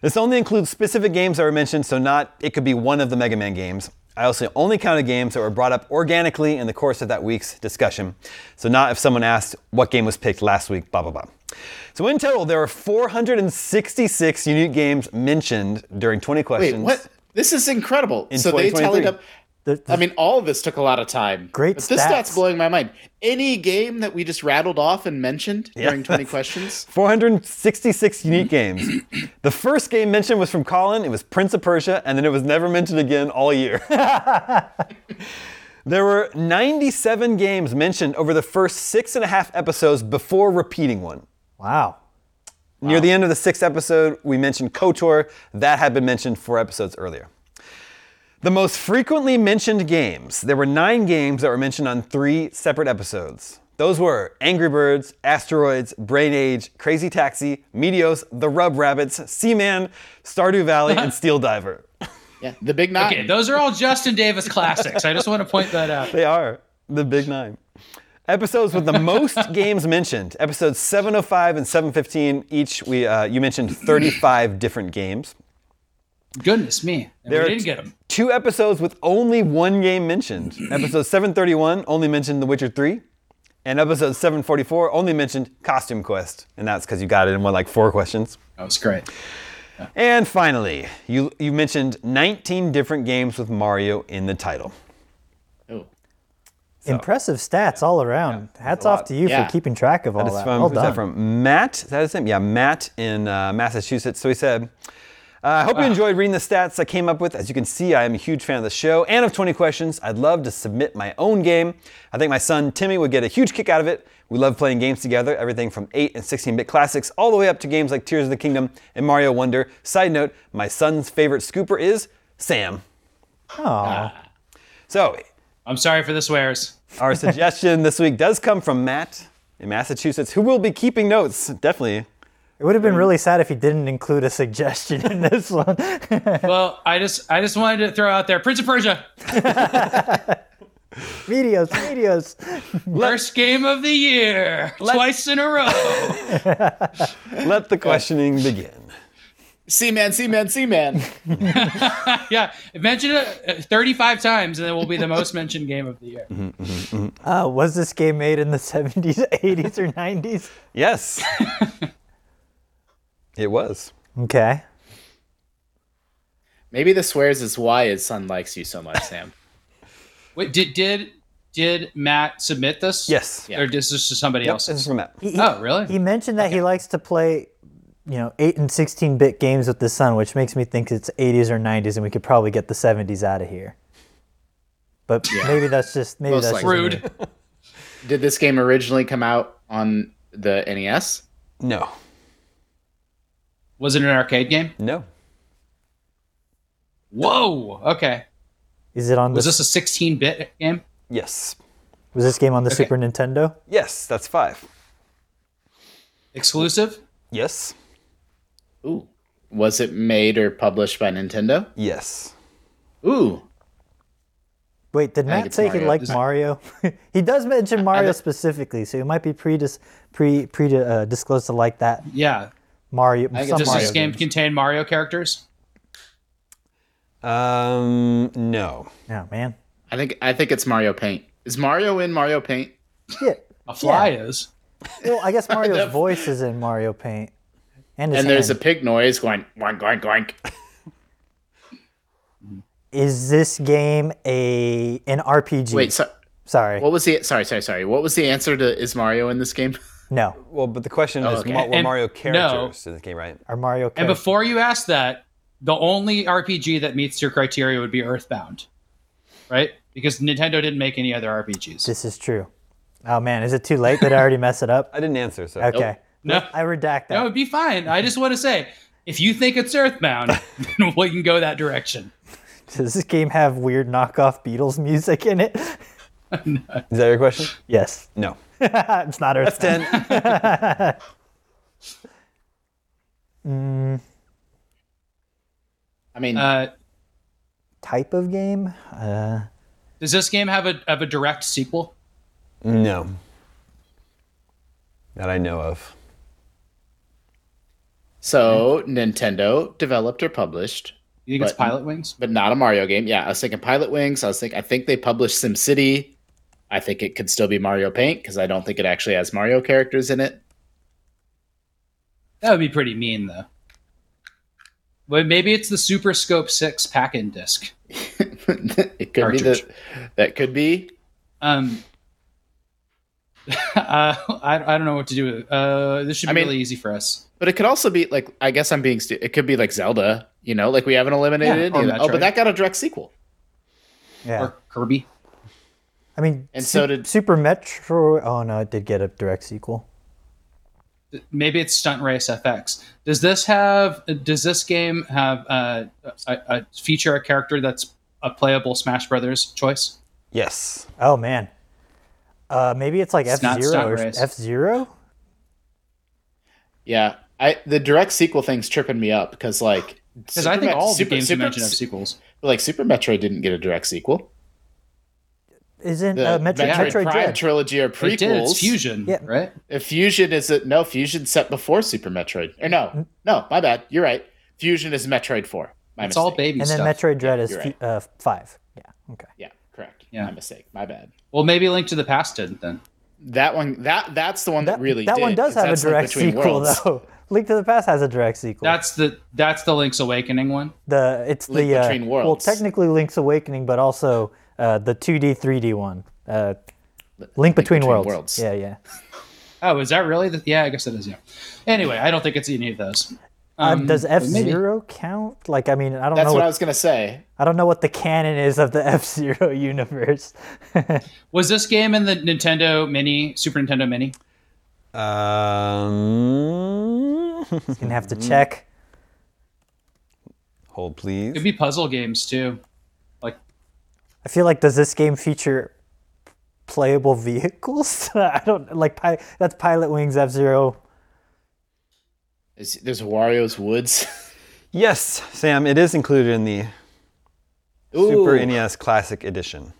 This only includes specific games that were mentioned, so not it could be one of the Mega Man games. I also only counted games that were brought up organically in the course of that week's discussion. So not if someone asked what game was picked last week, blah, blah, blah. So in total, there were 466 unique games mentioned during 20 questions. Wait, what? This is incredible. In so they tallied up. The- the- I mean, all of this took a lot of time. Great but this stats. stat's blowing my mind. Any game that we just rattled off and mentioned during 20 *laughs* questions? 466 unique games. *clears throat* The first game mentioned was from Colin. It was Prince of Persia, and then it was never mentioned again all year. *laughs* there were 97 games mentioned over the first six and a half episodes before repeating one. Wow. Near the end of the sixth episode, we mentioned KOTOR. That had been mentioned four episodes earlier. The most frequently mentioned games. There were nine games that were mentioned on three separate episodes. Those were Angry Birds, Asteroids, Brain Age, Crazy Taxi, Meteos, The Rub Rabbits, Seaman, Stardew Valley, and *laughs* Steel Diver. Yeah, the big nine. Okay, those are all Justin Davis classics. I just want to point that out. They are the big nine. Episodes with the most *laughs* games mentioned. Episodes 705 and 715 each. We uh, you mentioned 35 different games. Goodness me, and There we didn't get them. Two episodes with only one game mentioned. *clears throat* episode 731 only mentioned The Witcher 3. And episode 744 only mentioned Costume Quest. And that's because you got it in one like four questions. That was great. And finally, you, you mentioned 19 different games with Mario in the title. Oh. Impressive stats all around. Hats off lot. to you Yeah. for keeping track of all That is that. from, well who's done. that from? Matt? Is that his name? Yeah, Matt in uh, Massachusetts. So he said, Uh, I hope you ah. enjoyed reading the stats I came up with. As you can see, I am a huge fan of the show and of 20 questions. I'd love to submit my own game. I think my son Timmy would get a huge kick out of it. We love playing games together, everything from 8 and 16 bit classics all the way up to games like Tears of the Kingdom and Mario Wonder. Side note, my son's favorite scooper is Sam. Oh, So, I'm sorry for the swears. our suggestion this week does come from Matt in Massachusetts, who will be keeping notes. Definitely. It would have been really sad if he didn't include a suggestion in this one. *laughs* Well, I just I just wanted to throw out there Prince of Persia, *laughs* videos, videos. *laughs* first game of the year, twice in a row. Let the questioning begin. Seaman, Seaman, Seaman. yeah, mention it uh, 35 times, and it will be the most mentioned game of the year. Uh, was this game made in the 70s, 80s, or 90s? Yes. It was. Okay. Maybe the swears is why his son likes you so much, Sam. *laughs* Wait, did did did Matt submit this? Yes. Or is this just somebody Yep, else? this is from Matt. He, he- Oh, really? He mentioned that he likes to play, you know, 8 and 16 bit games with his son, which makes me think it's 80s or 90s, and we could probably get the 70s out of here. But maybe that's just maybe Most that's likely. Rude. Did this game originally come out on the NES? No. Was it an arcade game? No. Whoa. Okay. Is it on the? Was this a 16-bit game? Yes. was this game on the Super Nintendo? Yes, that's five. Exclusive? Yes. Ooh. Was it made or published by Nintendo? Yes. Ooh. Wait, did I Matt it's say he liked Is- Mario? *laughs* he does mention Mario bet- specifically, so he might be pre pre pre uh, disclosed to like that Yeah. Mario. think Some Does Mario this game games. contain Mario characters? Um, no. Oh man, I think I think it's Mario Paint. Is Mario in Mario Paint? yeah. A fly Yeah. is. Well, I guess *laughs* Mario's voice is in Mario Paint, and And there's a hand. pig noise going oink oink oink. Is this game a an RPG? Wait, so, sorry, what was the sorry, sorry, sorry. What was the answer to is Mario in this game? *laughs* no. Well, but the question is, okay. what were And- Mario no. characters in the game, right? Are Mario? And characters- before you ask that, the only RPG that meets your criteria would be Earthbound. Right? Because Nintendo didn't make any other RPGs. this is true. Oh man, is it too late? that I already mess it up? *laughs* I didn't answer, so. Okay, No. I redact that. No, it'd be fine. I just want to say, if you think it's Earthbound, *laughs* then we can go that direction. Does this game have weird knockoff Beatles music in it? *laughs* Is that your question? yes, No. *laughs* it's not Earth. Ten. *laughs* I mean, Uh, type of game. Uh, does this game have a have a direct sequel? no. That I know of. so Nintendo developed or published, You think it's Pilotwings? but not a Mario game. Yeah, I was thinking Pilotwings. I was thinking I think they published SimCity. I think it could still be Mario Paint because I don't think it actually has Mario characters in it. That would be pretty mean, though. But maybe it's the Super Scope Six pack-in disc. *laughs* it could be the that could be. Um, *laughs* uh, I, I don't know what to do with it. Uh, this should be I mean- really easy for us. But it could also be like I guess I'm being. Stu- it could be like Zelda. You know, like we haven't eliminated. or you know- oh, but that got a direct sequel. yeah. Or Kirby. I mean, And Su- so did- Super Metro. Oh no, it did get a direct sequel. Maybe it's Stunt Race FX. Does this have? Does this game have uh, a, a feature a character that's a playable Smash Brothers choice? Yes. Oh man. Uh, maybe it's like F Zero or F Zero. Yeah, I the direct sequel thing's tripping me up because like *gasps* Because I think all the games you mentioned have sequels. like Super Metroid didn't get a direct sequel. Isn't The uh, Metro, Metroid, Metroid Prime Dread? trilogy or prequels. It did. It's Fusion, Yeah. right? If Fusion is it? no Fusion set before Super Metroid. Or no, no, my bad. You're right. Fusion is Metroid Four. My It's mistake. all baby and then stuff. Metroid Dread is you're uh, five. Yeah. Okay. Yeah, correct. Yeah. My mistake. My bad. Well, maybe Link to the Past did then. That one. That that's the one that, That, really. that did, one does have a direct Between sequel Worlds. though. *laughs* Link to the Past has a direct sequel. That's the that's the Link's Awakening one. the it's Link the uh, Between well technically Link's Awakening, but also uh, the 2D 3D one. Uh, Link, Between, Between Worlds. Worlds. Yeah, yeah. *laughs* Oh, is that really? The, yeah, I guess it is. Yeah. Anyway, I don't think it's any of those. Uh, Um, does F Zero count? Like, I mean, I don't That's know. what What, I was gonna say. I don't know what the canon is of the *laughs* F Zero universe. *laughs* Was this game in the Nintendo Mini, Super Nintendo Mini? Um, Gonna have to check. hold please. it could be puzzle games too. Like I feel like does this game feature playable vehicles? *laughs* I don't like. Pi- that's Pilotwings F Zero. Is, there's Wario's Woods. *laughs* Yes, Sam, it is included in the Ooh. Super NES Classic Edition.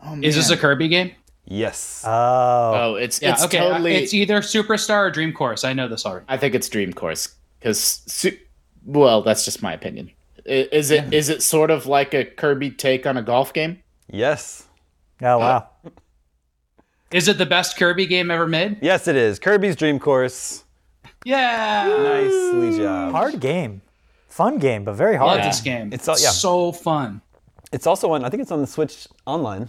Oh, is this a. Kirby game? Yes. Oh, Oh, it's Yeah, it's okay. totally. It's either Superstar or Dream Course. I know this already. I think it's Dream Course because, su- well, that's just my opinion. I- Is it is it sort of like a Kirby take on a golf game? yes. oh wow. Is it the best Kirby game ever made? Yes, it is. Kirby's Dream Course. Yeah. Nicely job. Hard game, fun game, but very hard. Love hard. this game. It's all- yeah. so fun. It's also on. I think it's on the Switch online.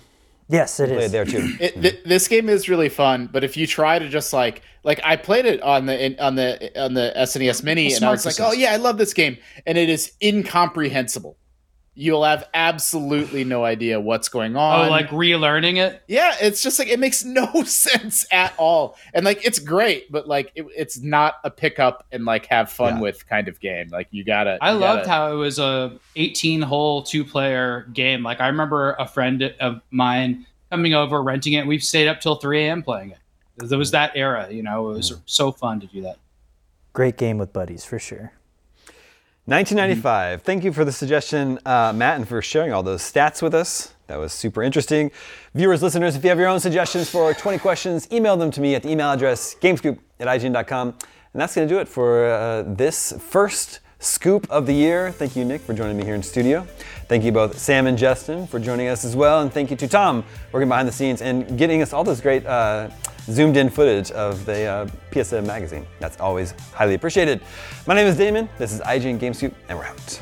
Yes, it is. there too. It, th- this game is really fun, but if you try to just like like I played it on the in, on the on the SNES Mini, and I Smart was like, oh yeah, I love this game, and it is incomprehensible. You'll have absolutely no idea what's going oh, on. Oh, like relearning it? yeah, it's just like it makes no *laughs* sense at all, and like it's great, but like it, it's not a pickup and like have fun Yeah. with kind of game. Like you gotta. I you loved gotta- how it was a 18 hole two player game. Like I remember a friend of mine coming over renting it. We've stayed up till 3 a.m. playing it. There was that era, you know. It was so fun to do that. Great game with buddies for sure. 1995. Thank you for the suggestion, uh, Matt, and for sharing all those stats with us. That was super interesting. Viewers, listeners, if you have your own suggestions for 20 questions, email them to me at the email address gamescoop at ign.com. And that's going to do it for uh, this first scoop of the year. Thank you, Nick, for joining me here in studio. Thank you both, Sam and Justin, for joining us as well. And thank you to Tom, working behind the scenes and getting us all this great uh, zoomed in footage of the uh, PSM magazine. That's always highly appreciated. My name is Daemon. This is IGN GameScoop, and we're out.